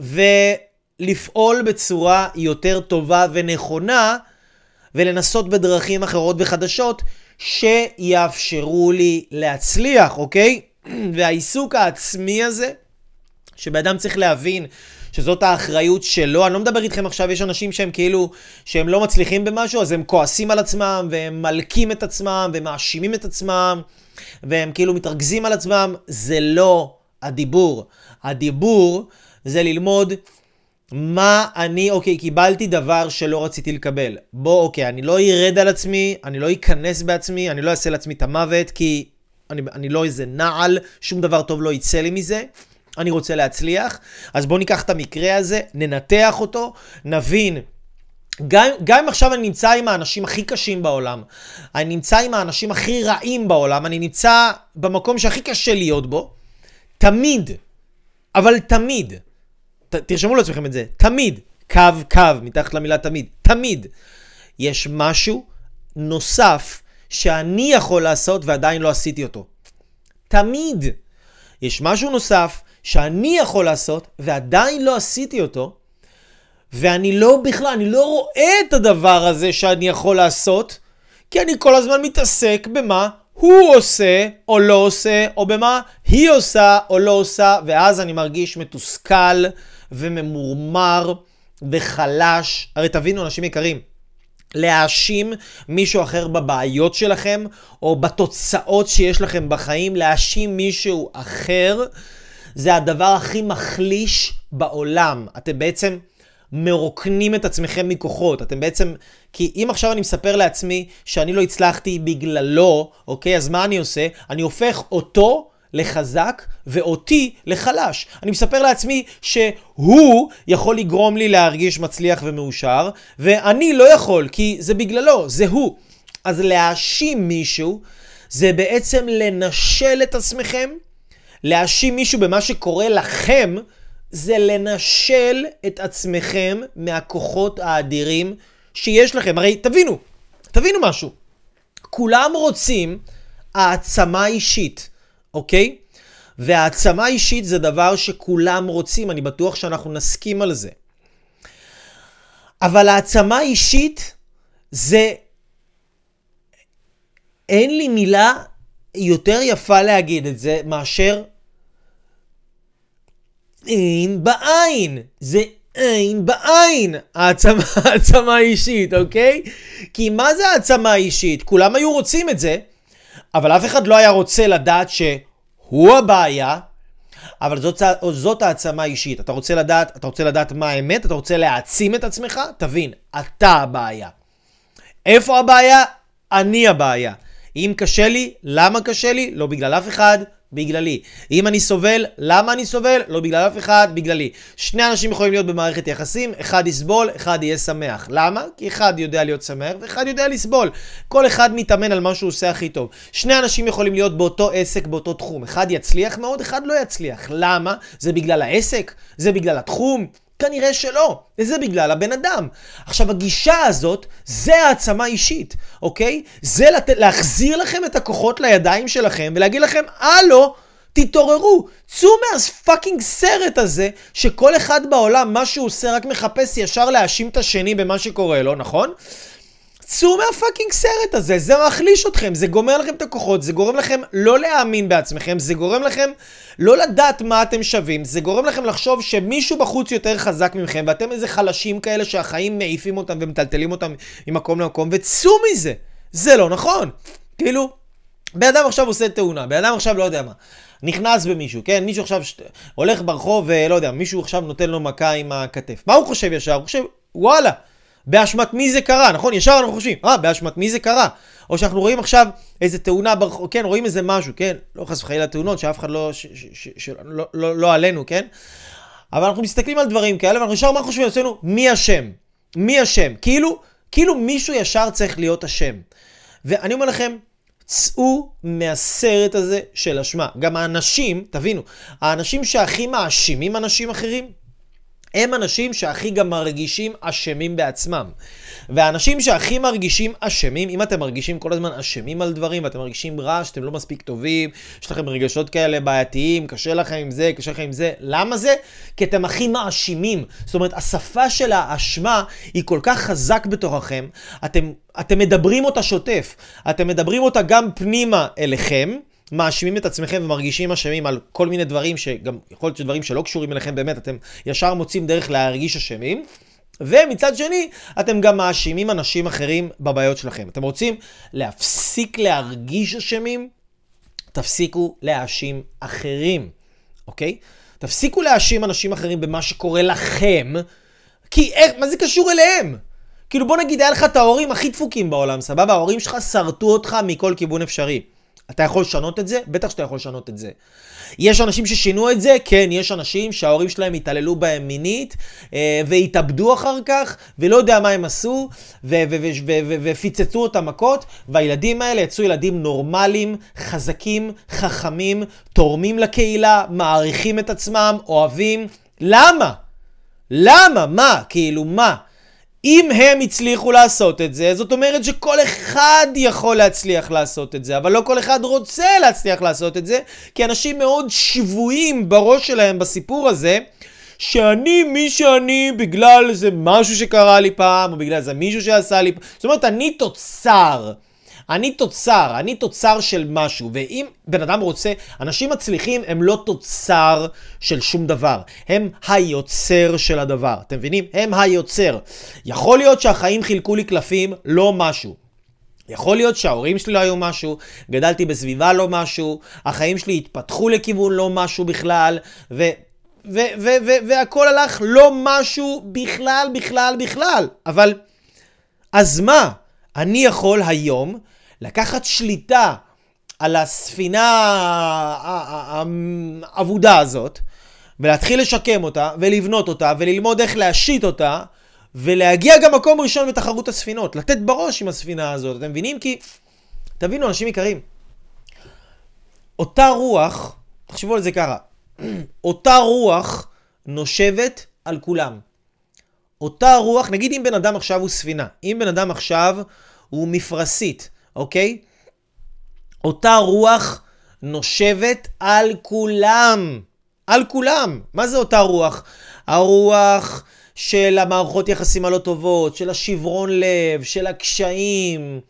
ולפעול בצורה יותר טובה ונכונה ולנסות בדרכים אחרות וחדשות שיאפשרו לי להצליח, אוקיי? והעיסוק העצמי הזה, שבן אדם צריך להבין שזאת האחריות שלו. אני לא מדבר איתכם עכשיו, יש אנשים שהם כאילו, שהם לא מצליחים במשהו, אז הם כועסים על עצמם, והם מלקים את עצמם, ומאשימים את עצמם, והם כאילו מתרכזים על עצמם. זה לא הדיבור. הדיבור זה ללמוד מה אני, אוקיי, קיבלתי דבר שלא רציתי לקבל. בוא, אוקיי, אני לא ארד על עצמי, אני לא אכנס בעצמי, אני לא אעשה לעצמי את המוות, כי אני, אני לא איזה נעל, שום דבר טוב לא יצא לי מזה. אני רוצה להצליח. אז בואו ניקח את המקרה הזה, ננתח אותו, נבין. גם, אם עכשיו אני נמצא עם האנשים הכי קשים בעולם, אני נמצא עם האנשים הכי רעים בעולם, אני נמצא במקום שהכי קשה להיות בו, תמיד, אבל תמיד, ת, תרשמו לעצמכם את זה, תמיד, קו קו, מתחת למילה תמיד, תמיד, יש משהו נוסף שאני יכול לעשות ועדיין לא עשיתי אותו. תמיד. יש משהו נוסף שאני יכול לעשות ועדיין לא עשיתי אותו, ואני לא בכלל, אני לא רואה את הדבר הזה שאני יכול לעשות, כי אני כל הזמן מתעסק במה הוא עושה או לא עושה, או במה היא עושה או לא עושה, ואז אני מרגיש מתוסכל וממורמר וחלש. הרי תבינו, אנשים יקרים, להאשים מישהו אחר בבעיות שלכם, או בתוצאות שיש לכם בחיים, להאשים מישהו אחר, זה הדבר הכי מחליש בעולם. אתם בעצם מרוקנים את עצמכם מכוחות. אתם בעצם... כי אם עכשיו אני מספר לעצמי שאני לא הצלחתי בגללו, אוקיי? אז מה אני עושה? אני הופך אותו לחזק ואותי לחלש. אני מספר לעצמי שהוא יכול לגרום לי להרגיש מצליח ומאושר, ואני לא יכול, כי זה בגללו, זה הוא. אז להאשים מישהו זה בעצם לנשל את עצמכם להאשים מישהו במה שקורה לכם, זה לנשל את עצמכם מהכוחות האדירים שיש לכם. הרי תבינו, תבינו משהו. כולם רוצים העצמה אישית, אוקיי? והעצמה אישית זה דבר שכולם רוצים, אני בטוח שאנחנו נסכים על זה. אבל העצמה אישית זה... אין לי מילה יותר יפה להגיד את זה מאשר אין בעין. זה אין בעין. העצמה, העצמה אישית, אוקיי? כי מה זה העצמה אישית? כולם היו רוצים את זה, אבל אף אחד לא היה רוצה לדעת שהוא הבעיה, אבל זאת, זאת העצמה אישית. אתה רוצה לדעת, אתה רוצה לדעת מה האמת, אתה רוצה להעצים את עצמך, תבין, אתה הבעיה. איפה הבעיה? אני הבעיה. אם קשה לי, למה קשה לי? לא בגלל אף אחד, בגללי. אם אני סובל, למה אני סובל? לא בגלל אף אחד, בגללי. שני אנשים יכולים להיות במערכת יחסים, אחד יסבול, אחד יהיה שמח. למה? כי אחד יודע להיות שמח ואחד יודע לסבול. כל אחד מתאמן על מה שהוא עושה הכי טוב. שני אנשים יכולים להיות באותו עסק, באותו תחום. אחד יצליח מאוד, אחד לא יצליח. למה? זה בגלל העסק? זה בגלל התחום? כנראה שלא, וזה בגלל הבן אדם. עכשיו, הגישה הזאת, זה העצמה אישית, אוקיי? זה לת... להחזיר לכם את הכוחות לידיים שלכם ולהגיד לכם, הלו, תתעוררו, צאו מהפאקינג סרט הזה, שכל אחד בעולם, מה שהוא עושה, רק מחפש ישר להאשים את השני במה שקורה לו, נכון? צאו מהפאקינג סרט הזה, זה מחליש אתכם, זה גומר לכם את הכוחות, זה גורם לכם לא להאמין בעצמכם, זה גורם לכם לא לדעת מה אתם שווים, זה גורם לכם לחשוב שמישהו בחוץ יותר חזק ממכם, ואתם איזה חלשים כאלה שהחיים מעיפים אותם ומטלטלים אותם ממקום למקום, וצאו מזה, זה לא נכון. כאילו, בן אדם עכשיו עושה תאונה, בן אדם עכשיו לא יודע מה. נכנס במישהו, כן? מישהו עכשיו ש... הולך ברחוב ולא יודע, מישהו עכשיו נותן לו מכה עם הכתף. מה הוא חושב ישר? הוא חושב, וואלה, באשמת מי זה קרה, נכון? ישר אנחנו חושבים, אה, באשמת מי זה קרה? או שאנחנו רואים עכשיו איזה תאונה ברחוב, כן, רואים איזה משהו, כן? לא חס וחלילה תאונות, שאף אחד לא, ש, ש, ש, ש, לא, לא, לא עלינו, כן? אבל אנחנו מסתכלים על דברים כאלה, ואנחנו ישר מה חושבים אצלנו? מי אשם? מי אשם? כאילו, כאילו מישהו ישר צריך להיות אשם. ואני אומר לכם, צאו מהסרט הזה של אשמה. גם האנשים, תבינו, האנשים שהכי מאשימים אנשים אחרים, הם אנשים שהכי גם מרגישים אשמים בעצמם. והאנשים שהכי מרגישים אשמים, אם אתם מרגישים כל הזמן אשמים על דברים, ואתם מרגישים רע, שאתם לא מספיק טובים, יש לכם רגשות כאלה בעייתיים, קשה לכם עם זה, קשה לכם עם זה, למה זה? כי אתם הכי מאשימים. זאת אומרת, השפה של האשמה היא כל כך חזק בתוככם, אתם, אתם מדברים אותה שוטף, אתם מדברים אותה גם פנימה אליכם, מאשימים את עצמכם ומרגישים אשמים על כל מיני דברים שגם יכול להיות שדברים שלא קשורים אליכם באמת, אתם ישר מוצאים דרך להרגיש אשמים. ומצד שני, אתם גם מאשימים אנשים אחרים בבעיות שלכם. אתם רוצים להפסיק להרגיש אשמים? תפסיקו להאשים אחרים, אוקיי? תפסיקו להאשים אנשים אחרים במה שקורה לכם, כי איך, מה זה קשור אליהם? כאילו בוא נגיד, היה לך את ההורים הכי דפוקים בעולם, סבבה? ההורים שלך שרטו אותך מכל כיוון אפשרי. אתה יכול לשנות את זה? בטח שאתה יכול לשנות את זה. יש אנשים ששינו את זה? כן, יש אנשים שההורים שלהם התעללו בהם מינית אה, והתאבדו אחר כך, ולא יודע מה הם עשו, ופיצצו אותם מכות, והילדים האלה יצאו ילדים נורמליים, חזקים, חכמים, תורמים לקהילה, מעריכים את עצמם, אוהבים. למה? למה? מה? כאילו, מה? אם הם הצליחו לעשות את זה, זאת אומרת שכל אחד יכול להצליח לעשות את זה, אבל לא כל אחד רוצה להצליח לעשות את זה, כי אנשים מאוד שבויים בראש שלהם בסיפור הזה, שאני מי שאני בגלל איזה משהו שקרה לי פעם, או בגלל איזה מישהו שעשה לי פעם, זאת אומרת, אני תוצר. אני תוצר, אני תוצר של משהו, ואם בן אדם רוצה, אנשים מצליחים הם לא תוצר של שום דבר, הם היוצר של הדבר, אתם מבינים? הם היוצר. יכול להיות שהחיים חילקו לי קלפים, לא משהו. יכול להיות שההורים שלי לא היו משהו, גדלתי בסביבה לא משהו, החיים שלי התפתחו לכיוון לא משהו בכלל, ו... והכל הלך לא משהו בכלל, בכלל, בכלל. אבל, אז מה? אני יכול היום לקחת שליטה על הספינה האבודה הזאת, ולהתחיל לשקם אותה, ולבנות אותה, וללמוד איך להשית אותה, ולהגיע גם מקום ראשון בתחרות הספינות, לתת בראש עם הספינה הזאת, אתם מבינים? כי, תבינו, אנשים יקרים, אותה רוח, תחשבו על זה ככה, אותה רוח נושבת על כולם. אותה רוח, נגיד אם בן אדם עכשיו הוא ספינה, אם בן אדם עכשיו הוא מפרשית, אוקיי? אותה רוח נושבת על כולם. על כולם. מה זה אותה רוח? הרוח של המערכות יחסים הלא טובות, של השברון לב, של הקשיים,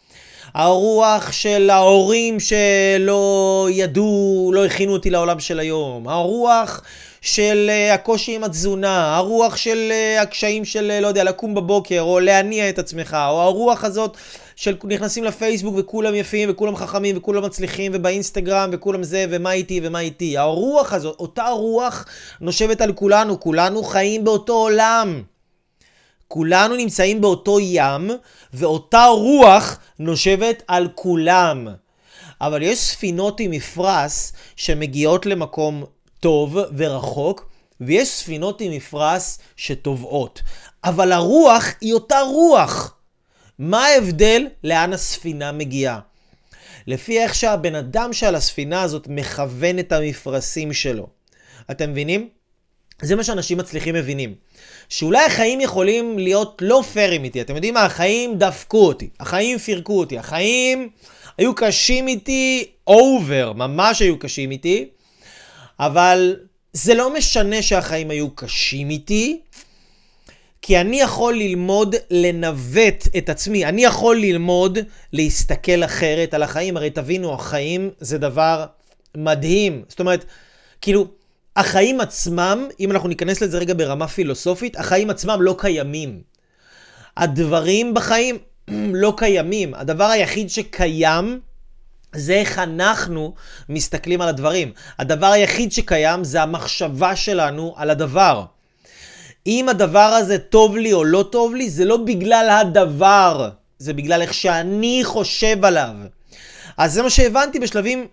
הרוח של ההורים שלא ידעו, לא הכינו אותי לעולם של היום, הרוח של uh, הקושי עם התזונה, הרוח של uh, הקשיים של, uh, לא יודע, לקום בבוקר, או להניע את עצמך, או הרוח הזאת של נכנסים לפייסבוק וכולם יפים וכולם חכמים וכולם מצליחים ובאינסטגרם וכולם זה ומה איתי ומה איתי. הרוח הזאת, אותה רוח נושבת על כולנו, כולנו חיים באותו עולם. כולנו נמצאים באותו ים ואותה רוח נושבת על כולם. אבל יש ספינות עם מפרש שמגיעות למקום טוב ורחוק, ויש ספינות עם מפרש שטובעות. אבל הרוח היא אותה רוח. מה ההבדל לאן הספינה מגיעה? לפי איך שהבן אדם שעל הספינה הזאת מכוון את המפרשים שלו. אתם מבינים? זה מה שאנשים מצליחים מבינים. שאולי החיים יכולים להיות לא פיירים איתי. אתם יודעים מה? החיים דפקו אותי. החיים פירקו אותי. החיים היו קשים איתי אובר. ממש היו קשים איתי. אבל זה לא משנה שהחיים היו קשים איתי. כי אני יכול ללמוד לנווט את עצמי, אני יכול ללמוד להסתכל אחרת על החיים. הרי תבינו, החיים זה דבר מדהים. זאת אומרת, כאילו, החיים עצמם, אם אנחנו ניכנס לזה רגע ברמה פילוסופית, החיים עצמם לא קיימים. הדברים בחיים לא קיימים. הדבר היחיד שקיים זה איך אנחנו מסתכלים על הדברים. הדבר היחיד שקיים זה המחשבה שלנו על הדבר. אם הדבר הזה טוב לי או לא טוב לי, זה לא בגלל הדבר, זה בגלל איך שאני חושב עליו. אז זה מה שהבנתי בשלבים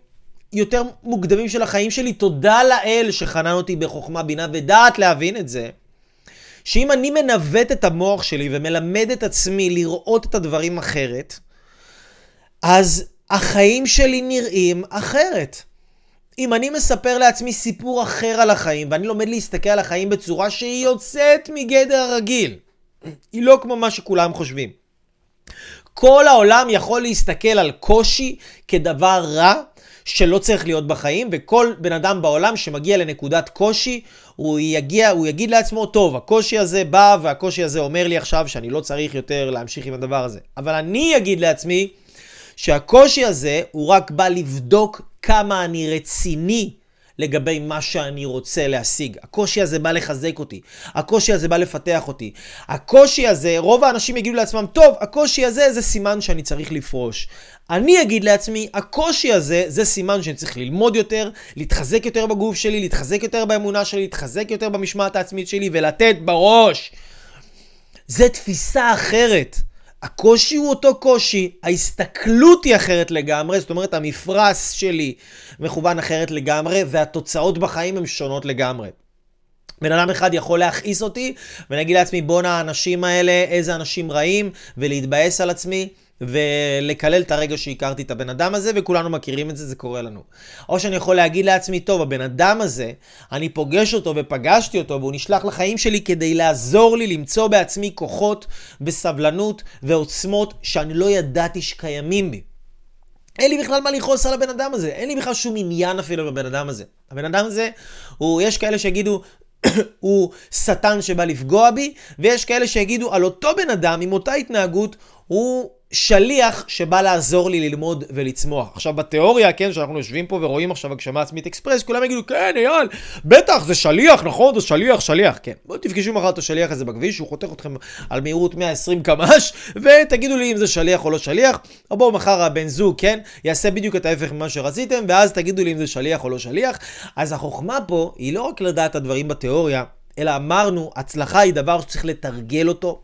יותר מוקדמים של החיים שלי. תודה לאל שחנן אותי בחוכמה, בינה ודעת להבין את זה. שאם אני מנווט את המוח שלי ומלמד את עצמי לראות את הדברים אחרת, אז החיים שלי נראים אחרת. אם אני מספר לעצמי סיפור אחר על החיים, ואני לומד להסתכל על החיים בצורה שהיא יוצאת מגדר הרגיל, היא לא כמו מה שכולם חושבים. כל העולם יכול להסתכל על קושי כדבר רע שלא צריך להיות בחיים, וכל בן אדם בעולם שמגיע לנקודת קושי, הוא יגיע, הוא יגיד לעצמו, טוב, הקושי הזה בא, והקושי הזה אומר לי עכשיו שאני לא צריך יותר להמשיך עם הדבר הזה. אבל אני אגיד לעצמי, שהקושי הזה הוא רק בא לבדוק כמה אני רציני לגבי מה שאני רוצה להשיג. הקושי הזה בא לחזק אותי, הקושי הזה בא לפתח אותי. הקושי הזה, רוב האנשים יגידו לעצמם, טוב, הקושי הזה זה סימן שאני צריך לפרוש. אני אגיד לעצמי, הקושי הזה זה סימן שאני צריך ללמוד יותר, להתחזק יותר בגוף שלי, להתחזק יותר באמונה שלי, להתחזק יותר במשמעת העצמית שלי ולתת בראש. זה תפיסה אחרת. הקושי הוא אותו קושי, ההסתכלות היא אחרת לגמרי, זאת אומרת המפרש שלי מכוון אחרת לגמרי, והתוצאות בחיים הן שונות לגמרי. בן אדם אחד יכול להכעיס אותי, ואני אגיד לעצמי, בואנה האנשים האלה, איזה אנשים רעים, ולהתבאס על עצמי. ולקלל את הרגע שהכרתי את הבן אדם הזה, וכולנו מכירים את זה, זה קורה לנו. או שאני יכול להגיד לעצמי, טוב, הבן אדם הזה, אני פוגש אותו ופגשתי אותו, והוא נשלח לחיים שלי כדי לעזור לי למצוא בעצמי כוחות וסבלנות ועוצמות שאני לא ידעתי שקיימים בי. אין לי בכלל מה לכעוס על הבן אדם הזה, אין לי בכלל שום עניין אפילו בבן אדם הזה. הבן אדם הזה, הוא, יש כאלה שיגידו, הוא שטן שבא לפגוע בי, ויש כאלה שיגידו על אותו בן אדם עם אותה התנהגות, הוא שליח שבא לעזור לי ללמוד ולצמוח. עכשיו בתיאוריה, כן, שאנחנו יושבים פה ורואים עכשיו הגשמה עצמית אקספרס, כולם יגידו, כן, אייל, בטח, זה שליח, נכון, זה שליח, שליח, כן. בואו תפגשו מחר את השליח הזה בכביש, הוא חותך אתכם על מהירות 120 קמ"ש, ותגידו לי אם זה שליח או לא שליח, או בואו מחר הבן זוג, כן, יעשה בדיוק את ההפך ממה שרציתם, ואז תגידו לי אם זה שליח או לא שליח. אז החוכמה פה היא לא רק לדעת את הדברים בתיאוריה, אלא אמרנו, הצלחה היא דבר שצריך לתרגל אותו.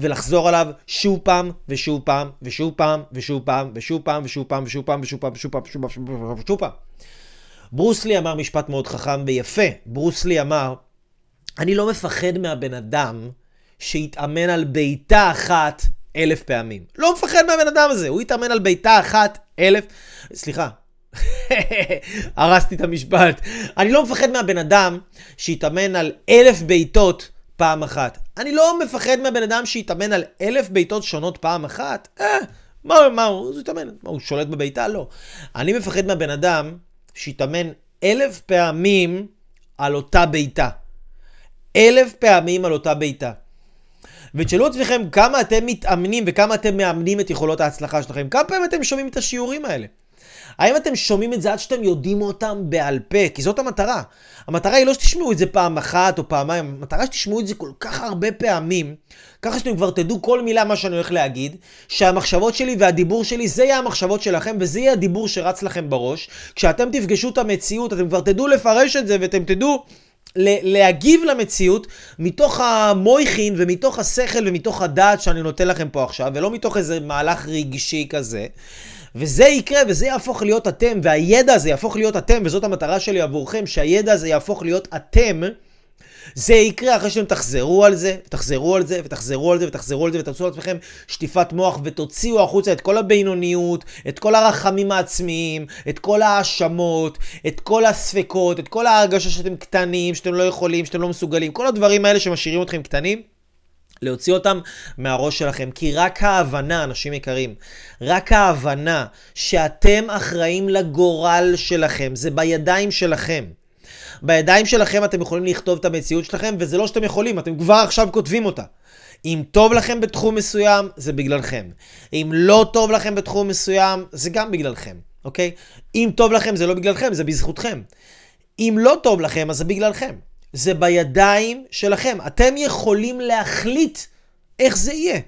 ולחזור עליו שוב פעם, ושוב פעם, ושוב פעם, ושוב פעם, ושוב פעם, ושוב פעם, ושוב פעם, ושוב פעם, ושוב פעם, ושוב פעם, ושוב פעם, ושוב פעם. ברוסלי אמר משפט מאוד חכם ויפה. ברוסלי אמר, אני לא מפחד מהבן אדם שהתאמן על בעיטה אחת אלף פעמים. לא מפחד מהבן אדם הזה, הוא התאמן על בעיטה אחת אלף... סליחה, הרסתי את המשפט. אני לא מפחד מהבן אדם שהתאמן על אלף בעיטות פעם אחת. אני לא מפחד מהבן אדם שיתאמן על אלף בעיטות שונות פעם אחת. אה, מה, מה הוא יתאמן? מה, הוא שולט בביתה? לא. אני מפחד מהבן אדם שיתאמן אלף פעמים על אותה בעיטה. אלף פעמים על אותה בעיטה. ותשאלו עצמכם כמה אתם מתאמנים וכמה אתם מאמנים את יכולות ההצלחה שלכם. כמה פעמים אתם שומעים את השיעורים האלה? האם אתם שומעים את זה עד שאתם יודעים אותם בעל פה? כי זאת המטרה. המטרה היא לא שתשמעו את זה פעם אחת או פעמיים, המטרה שתשמעו את זה כל כך הרבה פעמים, ככה שאתם כבר תדעו כל מילה מה שאני הולך להגיד, שהמחשבות שלי והדיבור שלי, זה יהיה המחשבות שלכם וזה יהיה הדיבור שרץ לכם בראש. כשאתם תפגשו את המציאות, אתם כבר תדעו לפרש את זה ואתם תדעו... להגיב למציאות מתוך המויכין ומתוך השכל ומתוך הדעת שאני נותן לכם פה עכשיו, ולא מתוך איזה מהלך רגשי כזה. וזה יקרה וזה יהפוך להיות אתם, והידע הזה יהפוך להיות אתם, וזאת המטרה שלי עבורכם, שהידע הזה יהפוך להיות אתם. זה יקרה אחרי שאתם תחזרו על זה, תחזרו על זה, ותחזרו על זה, ותחזרו על זה, ותעשו לעצמכם שטיפת מוח, ותוציאו החוצה את כל הבינוניות, את כל הרחמים העצמיים, את כל ההאשמות, את כל הספקות, את כל ההרגשה שאתם קטנים, שאתם לא יכולים, שאתם לא מסוגלים, כל הדברים האלה שמשאירים אתכם קטנים. להוציא אותם מהראש שלכם, כי רק ההבנה, אנשים יקרים, רק ההבנה שאתם אחראים לגורל שלכם, זה בידיים שלכם. בידיים שלכם אתם יכולים לכתוב את המציאות שלכם, וזה לא שאתם יכולים, אתם כבר עכשיו כותבים אותה. אם טוב לכם בתחום מסוים, זה בגללכם. אם לא טוב לכם בתחום מסוים, זה גם בגללכם, אוקיי? אם טוב לכם, זה לא בגללכם, זה בזכותכם. אם לא טוב לכם, אז זה בגללכם. זה בידיים שלכם. אתם יכולים להחליט איך זה יהיה.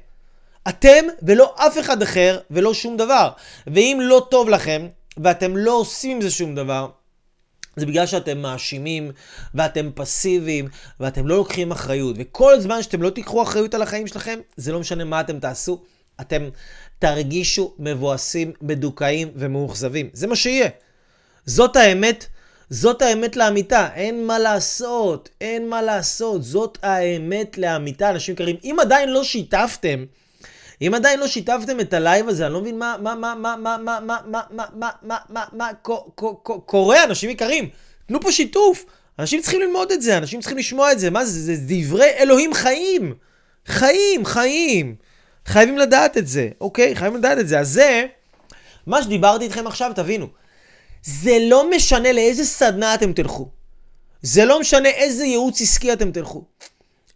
אתם ולא אף אחד אחר ולא שום דבר. ואם לא טוב לכם, ואתם לא עושים עם זה שום דבר, זה בגלל שאתם מאשימים, ואתם פסיביים, ואתם לא לוקחים אחריות. וכל זמן שאתם לא תיקחו אחריות על החיים שלכם, זה לא משנה מה אתם תעשו, אתם תרגישו מבואסים, מדוכאים ומאוכזבים. זה מה שיהיה. זאת האמת, זאת האמת לאמיתה. אין מה לעשות, אין מה לעשות. זאת האמת לאמיתה, אנשים יקרים. אם עדיין לא שיתפתם, אם עדיין לא שיתפתם את ה live הזה, אני לא מבין מה, מה, מה, מה, מה, מה, מה, מה, מה, מה, מה, מה, מה, קורה, אנשים יקרים. תנו פה שיתוף. אנשים צריכים ללמוד את זה, אנשים צריכים לשמוע את זה. מה זה? זה דברי אלוהים חיים. חיים, חיים. חייבים לדעת את זה, אוקיי? חייבים לדעת את זה. אז זה, מה שדיברתי איתכם עכשיו, תבינו. זה לא משנה לאיזה סדנה אתם תלכו. זה לא משנה איזה ייעוץ עסקי אתם תלכו.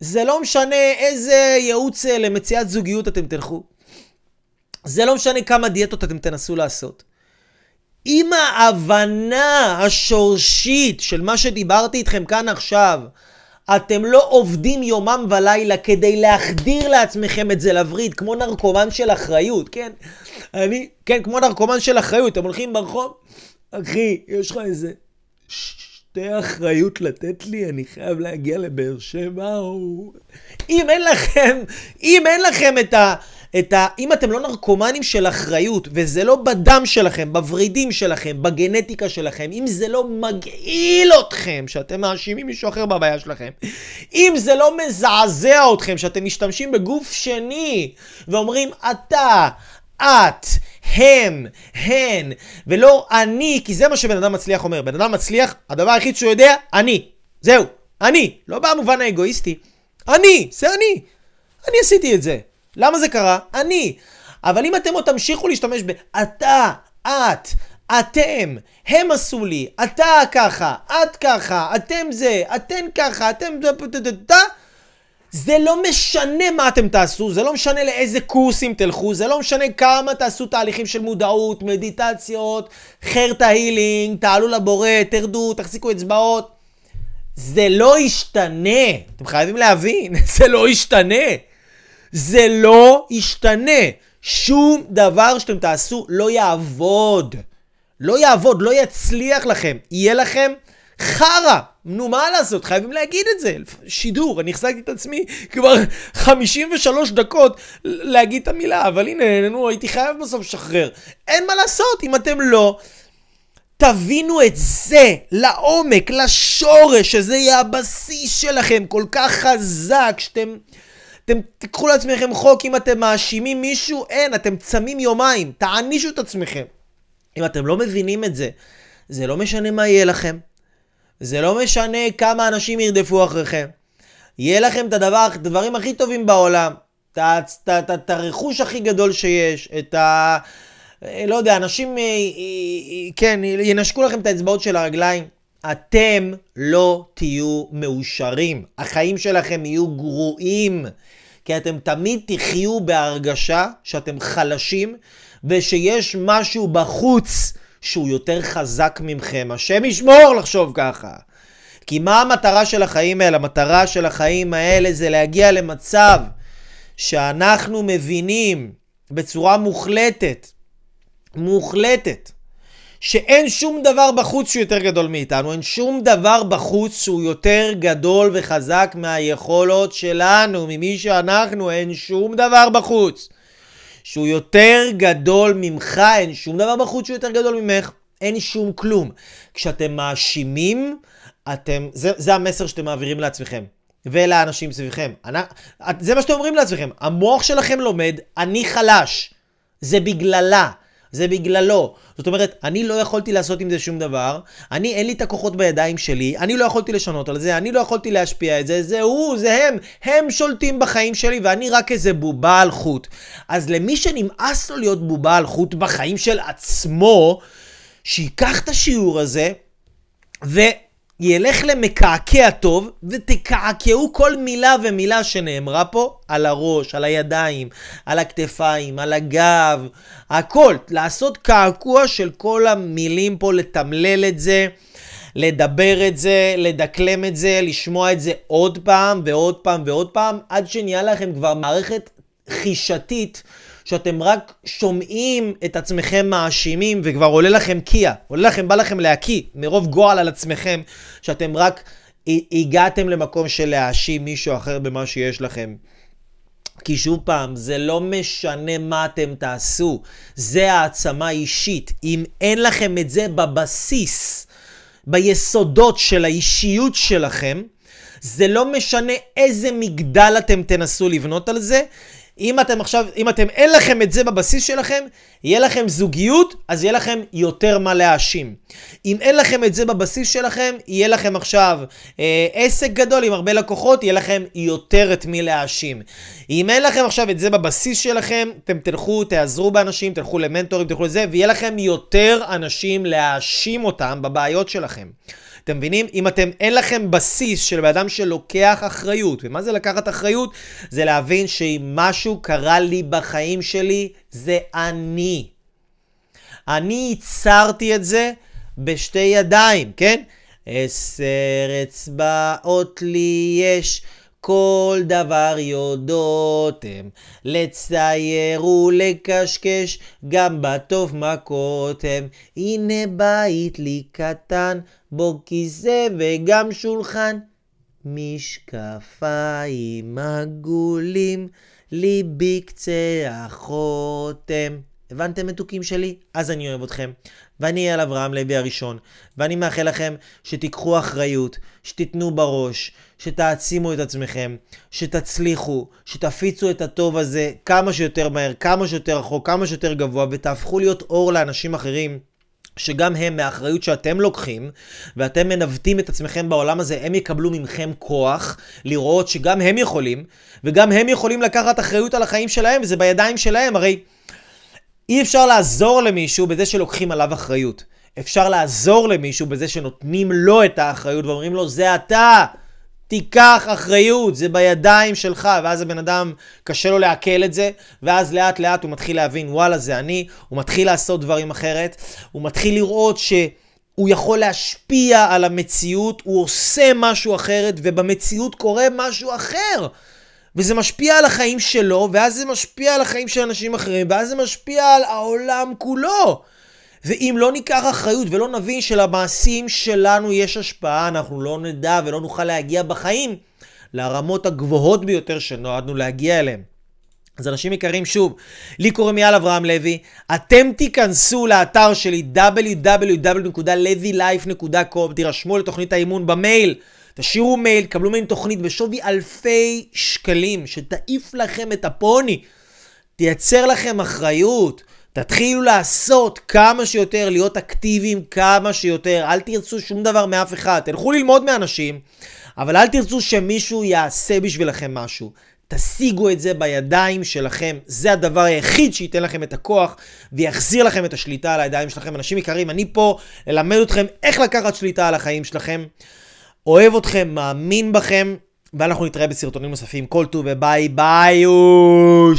זה לא משנה איזה ייעוץ אה, למציאת זוגיות אתם תלכו. זה לא משנה כמה דיאטות אתם תנסו לעשות. אם ההבנה השורשית של מה שדיברתי איתכם כאן עכשיו, אתם לא עובדים יומם ולילה כדי להחדיר לעצמכם את זה לווריד, כמו נרקומן של אחריות, כן? אני, כן, כמו נרקומן של אחריות, אתם הולכים ברחוב, אחי, יש לך איזה שתי אחריות לתת לי, אני חייב להגיע לבאר שבע, או... אם אין לכם, אם אין לכם את ה... את ה... אם אתם לא נרקומנים של אחריות, וזה לא בדם שלכם, בוורידים שלכם, בגנטיקה שלכם, אם זה לא מגעיל אתכם, שאתם מאשימים מישהו אחר בבעיה שלכם, אם זה לא מזעזע אתכם, שאתם משתמשים בגוף שני, ואומרים, אתה, את, הם, הן, ולא אני, כי זה מה שבן אדם מצליח אומר. בן אדם מצליח, הדבר היחיד שהוא יודע, אני. זהו, אני. לא במובן האגואיסטי. אני, זה אני. אני עשיתי את זה. למה זה קרה? אני. אבל אם אתם עוד תמשיכו להשתמש ב... אתה, את, אתם, הם עשו לי, אתה ככה, את ככה, אתם זה, אתן ככה, אתם... זה לא משנה מה אתם תעשו, זה לא משנה לאיזה קורסים תלכו, זה לא משנה כמה תעשו תהליכים של מודעות, מדיטציות, חרטה הילינג, תעלו לבורא, תרדו, תחזיקו אצבעות. זה לא ישתנה. אתם חייבים להבין, זה לא ישתנה. זה לא ישתנה. שום דבר שאתם תעשו לא יעבוד. לא יעבוד, לא יצליח לכם. יהיה לכם חרא. נו, מה לעשות? חייבים להגיד את זה. שידור, אני החזקתי את עצמי כבר 53 דקות להגיד את המילה, אבל הנה, נו, הייתי חייב בסוף לשחרר. אין מה לעשות, אם אתם לא... תבינו את זה לעומק, לשורש, שזה יהיה הבסיס שלכם כל כך חזק, שאתם... אתם תיקחו לעצמכם חוק אם אתם מאשימים מישהו, אין, אתם צמים יומיים, תענישו את עצמכם. אם אתם לא מבינים את זה, זה לא משנה מה יהיה לכם, זה לא משנה כמה אנשים ירדפו אחריכם. יהיה לכם את הדבר, את הדברים הכי טובים בעולם. את הרכוש הכי גדול שיש. את ה... לא יודע, אנשים, אה, אה, אה, כן, ינשקו לכם את האצבעות של הרגליים. אתם לא תהיו מאושרים. החיים שלכם יהיו גרועים. כי אתם תמיד תחיו בהרגשה שאתם חלשים, ושיש משהו בחוץ שהוא יותר חזק ממכם. השם ישמור לחשוב ככה. כי מה המטרה של החיים האלה? המטרה של החיים האלה זה להגיע למצב שאנחנו מבינים בצורה מוחלטת, מוחלטת, שאין שום דבר בחוץ שהוא יותר גדול מאיתנו, אין שום דבר בחוץ שהוא יותר גדול וחזק מהיכולות שלנו, ממי שאנחנו, אין שום דבר בחוץ. שהוא יותר גדול ממך, אין שום דבר בחוץ שהוא יותר גדול ממך, אין שום כלום. כשאתם מאשימים, אתם, זה, זה המסר שאתם מעבירים לעצמכם. ולאנשים סביבכם. אני, זה מה שאתם אומרים לעצמכם. המוח שלכם לומד, אני חלש. זה בגללה. זה בגללו. זאת אומרת, אני לא יכולתי לעשות עם זה שום דבר, אני, אין לי את הכוחות בידיים שלי, אני לא יכולתי לשנות על זה, אני לא יכולתי להשפיע את זה, זה הוא, זה הם, הם שולטים בחיים שלי ואני רק איזה בובה על חוט. אז למי שנמאס לו להיות בובה על חוט בחיים של עצמו, שייקח את השיעור הזה, ו... ילך למקעקע טוב, ותקעקעו כל מילה ומילה שנאמרה פה על הראש, על הידיים, על הכתפיים, על הגב, הכל. לעשות קעקוע של כל המילים פה, לתמלל את זה, לדבר את זה, לדקלם את זה, לשמוע את זה עוד פעם ועוד פעם ועוד פעם, עד שנהיה לכם כבר מערכת חישתית. שאתם רק שומעים את עצמכם מאשימים וכבר עולה לכם קיה, עולה לכם, בא לכם להקיא מרוב גועל על עצמכם, שאתם רק הגעתם למקום של להאשים מישהו אחר במה שיש לכם. כי שוב פעם, זה לא משנה מה אתם תעשו, זה העצמה אישית. אם אין לכם את זה בבסיס, ביסודות של האישיות שלכם, זה לא משנה איזה מגדל אתם תנסו לבנות על זה, אם אתם עכשיו, אם אתם אין לכם את זה בבסיס שלכם, יהיה לכם זוגיות, אז יהיה לכם יותר מה להאשים. אם אין לכם את זה בבסיס שלכם, יהיה לכם עכשיו אה, עסק גדול עם הרבה לקוחות, יהיה לכם יותר את מי להאשים. אם אין לכם עכשיו את זה בבסיס שלכם, אתם תלכו, תעזרו באנשים, תלכו למנטורים, תלכו לזה, ויהיה לכם יותר אנשים להאשים אותם בבעיות שלכם. אתם מבינים? אם אתם, אין לכם בסיס של בן אדם שלוקח אחריות, ומה זה לקחת אחריות? זה להבין שאם משהו קרה לי בחיים שלי, זה אני. אני ייצרתי את זה בשתי ידיים, כן? עשר אצבעות לי יש. כל דבר יודעות הם, לצייר ולקשקש, גם בטוב מכות הם. הנה בית לי קטן, בו כיסא וגם שולחן. משקפיים עגולים, לי בקצה החותם. הבנתם מתוקים שלי? אז אני אוהב אתכם. ואני אייל אברהם לוי הראשון, ואני מאחל לכם שתיקחו אחריות, שתיתנו בראש, שתעצימו את עצמכם, שתצליחו, שתפיצו את הטוב הזה כמה שיותר מהר, כמה שיותר רחוק, כמה שיותר גבוה, ותהפכו להיות אור לאנשים אחרים. שגם הם, מהאחריות שאתם לוקחים, ואתם מנווטים את עצמכם בעולם הזה, הם יקבלו ממכם כוח לראות שגם הם יכולים, וגם הם יכולים לקחת אחריות על החיים שלהם, וזה בידיים שלהם. הרי אי אפשר לעזור למישהו בזה שלוקחים עליו אחריות. אפשר לעזור למישהו בזה שנותנים לו את האחריות ואומרים לו, זה אתה, תיקח אחריות, זה בידיים שלך, ואז הבן אדם, קשה לו לעכל את זה, ואז לאט לאט הוא מתחיל להבין, וואלה, זה אני, הוא מתחיל לעשות דברים אחרת, הוא מתחיל לראות ש... הוא יכול להשפיע על המציאות, הוא עושה משהו אחרת, ובמציאות קורה משהו אחר. וזה משפיע על החיים שלו, ואז זה משפיע על החיים של אנשים אחרים, ואז זה משפיע על העולם כולו. ואם לא ניקח אחריות ולא נבין שלמעשים שלנו יש השפעה, אנחנו לא נדע ולא נוכל להגיע בחיים לרמות הגבוהות ביותר שנועדנו להגיע אליהן. אז אנשים יקרים, שוב, לי קוראים יאל אברהם לוי, אתם תיכנסו לאתר שלי www.levylife.com, תירשמו לתוכנית האימון במייל. תשאירו מייל, קבלו מהם תוכנית בשווי אלפי שקלים, שתעיף לכם את הפוני, תייצר לכם אחריות, תתחילו לעשות כמה שיותר, להיות אקטיביים כמה שיותר, אל תרצו שום דבר מאף אחד, תלכו ללמוד מאנשים, אבל אל תרצו שמישהו יעשה בשבילכם משהו. תשיגו את זה בידיים שלכם, זה הדבר היחיד שייתן לכם את הכוח ויחזיר לכם את השליטה על הידיים שלכם. אנשים יקרים, אני פה ללמד אתכם איך לקחת שליטה על החיים שלכם. אוהב אתכם, מאמין בכם, ואנחנו נתראה בסרטונים נוספים. כל טוב וביי ביי, יואו.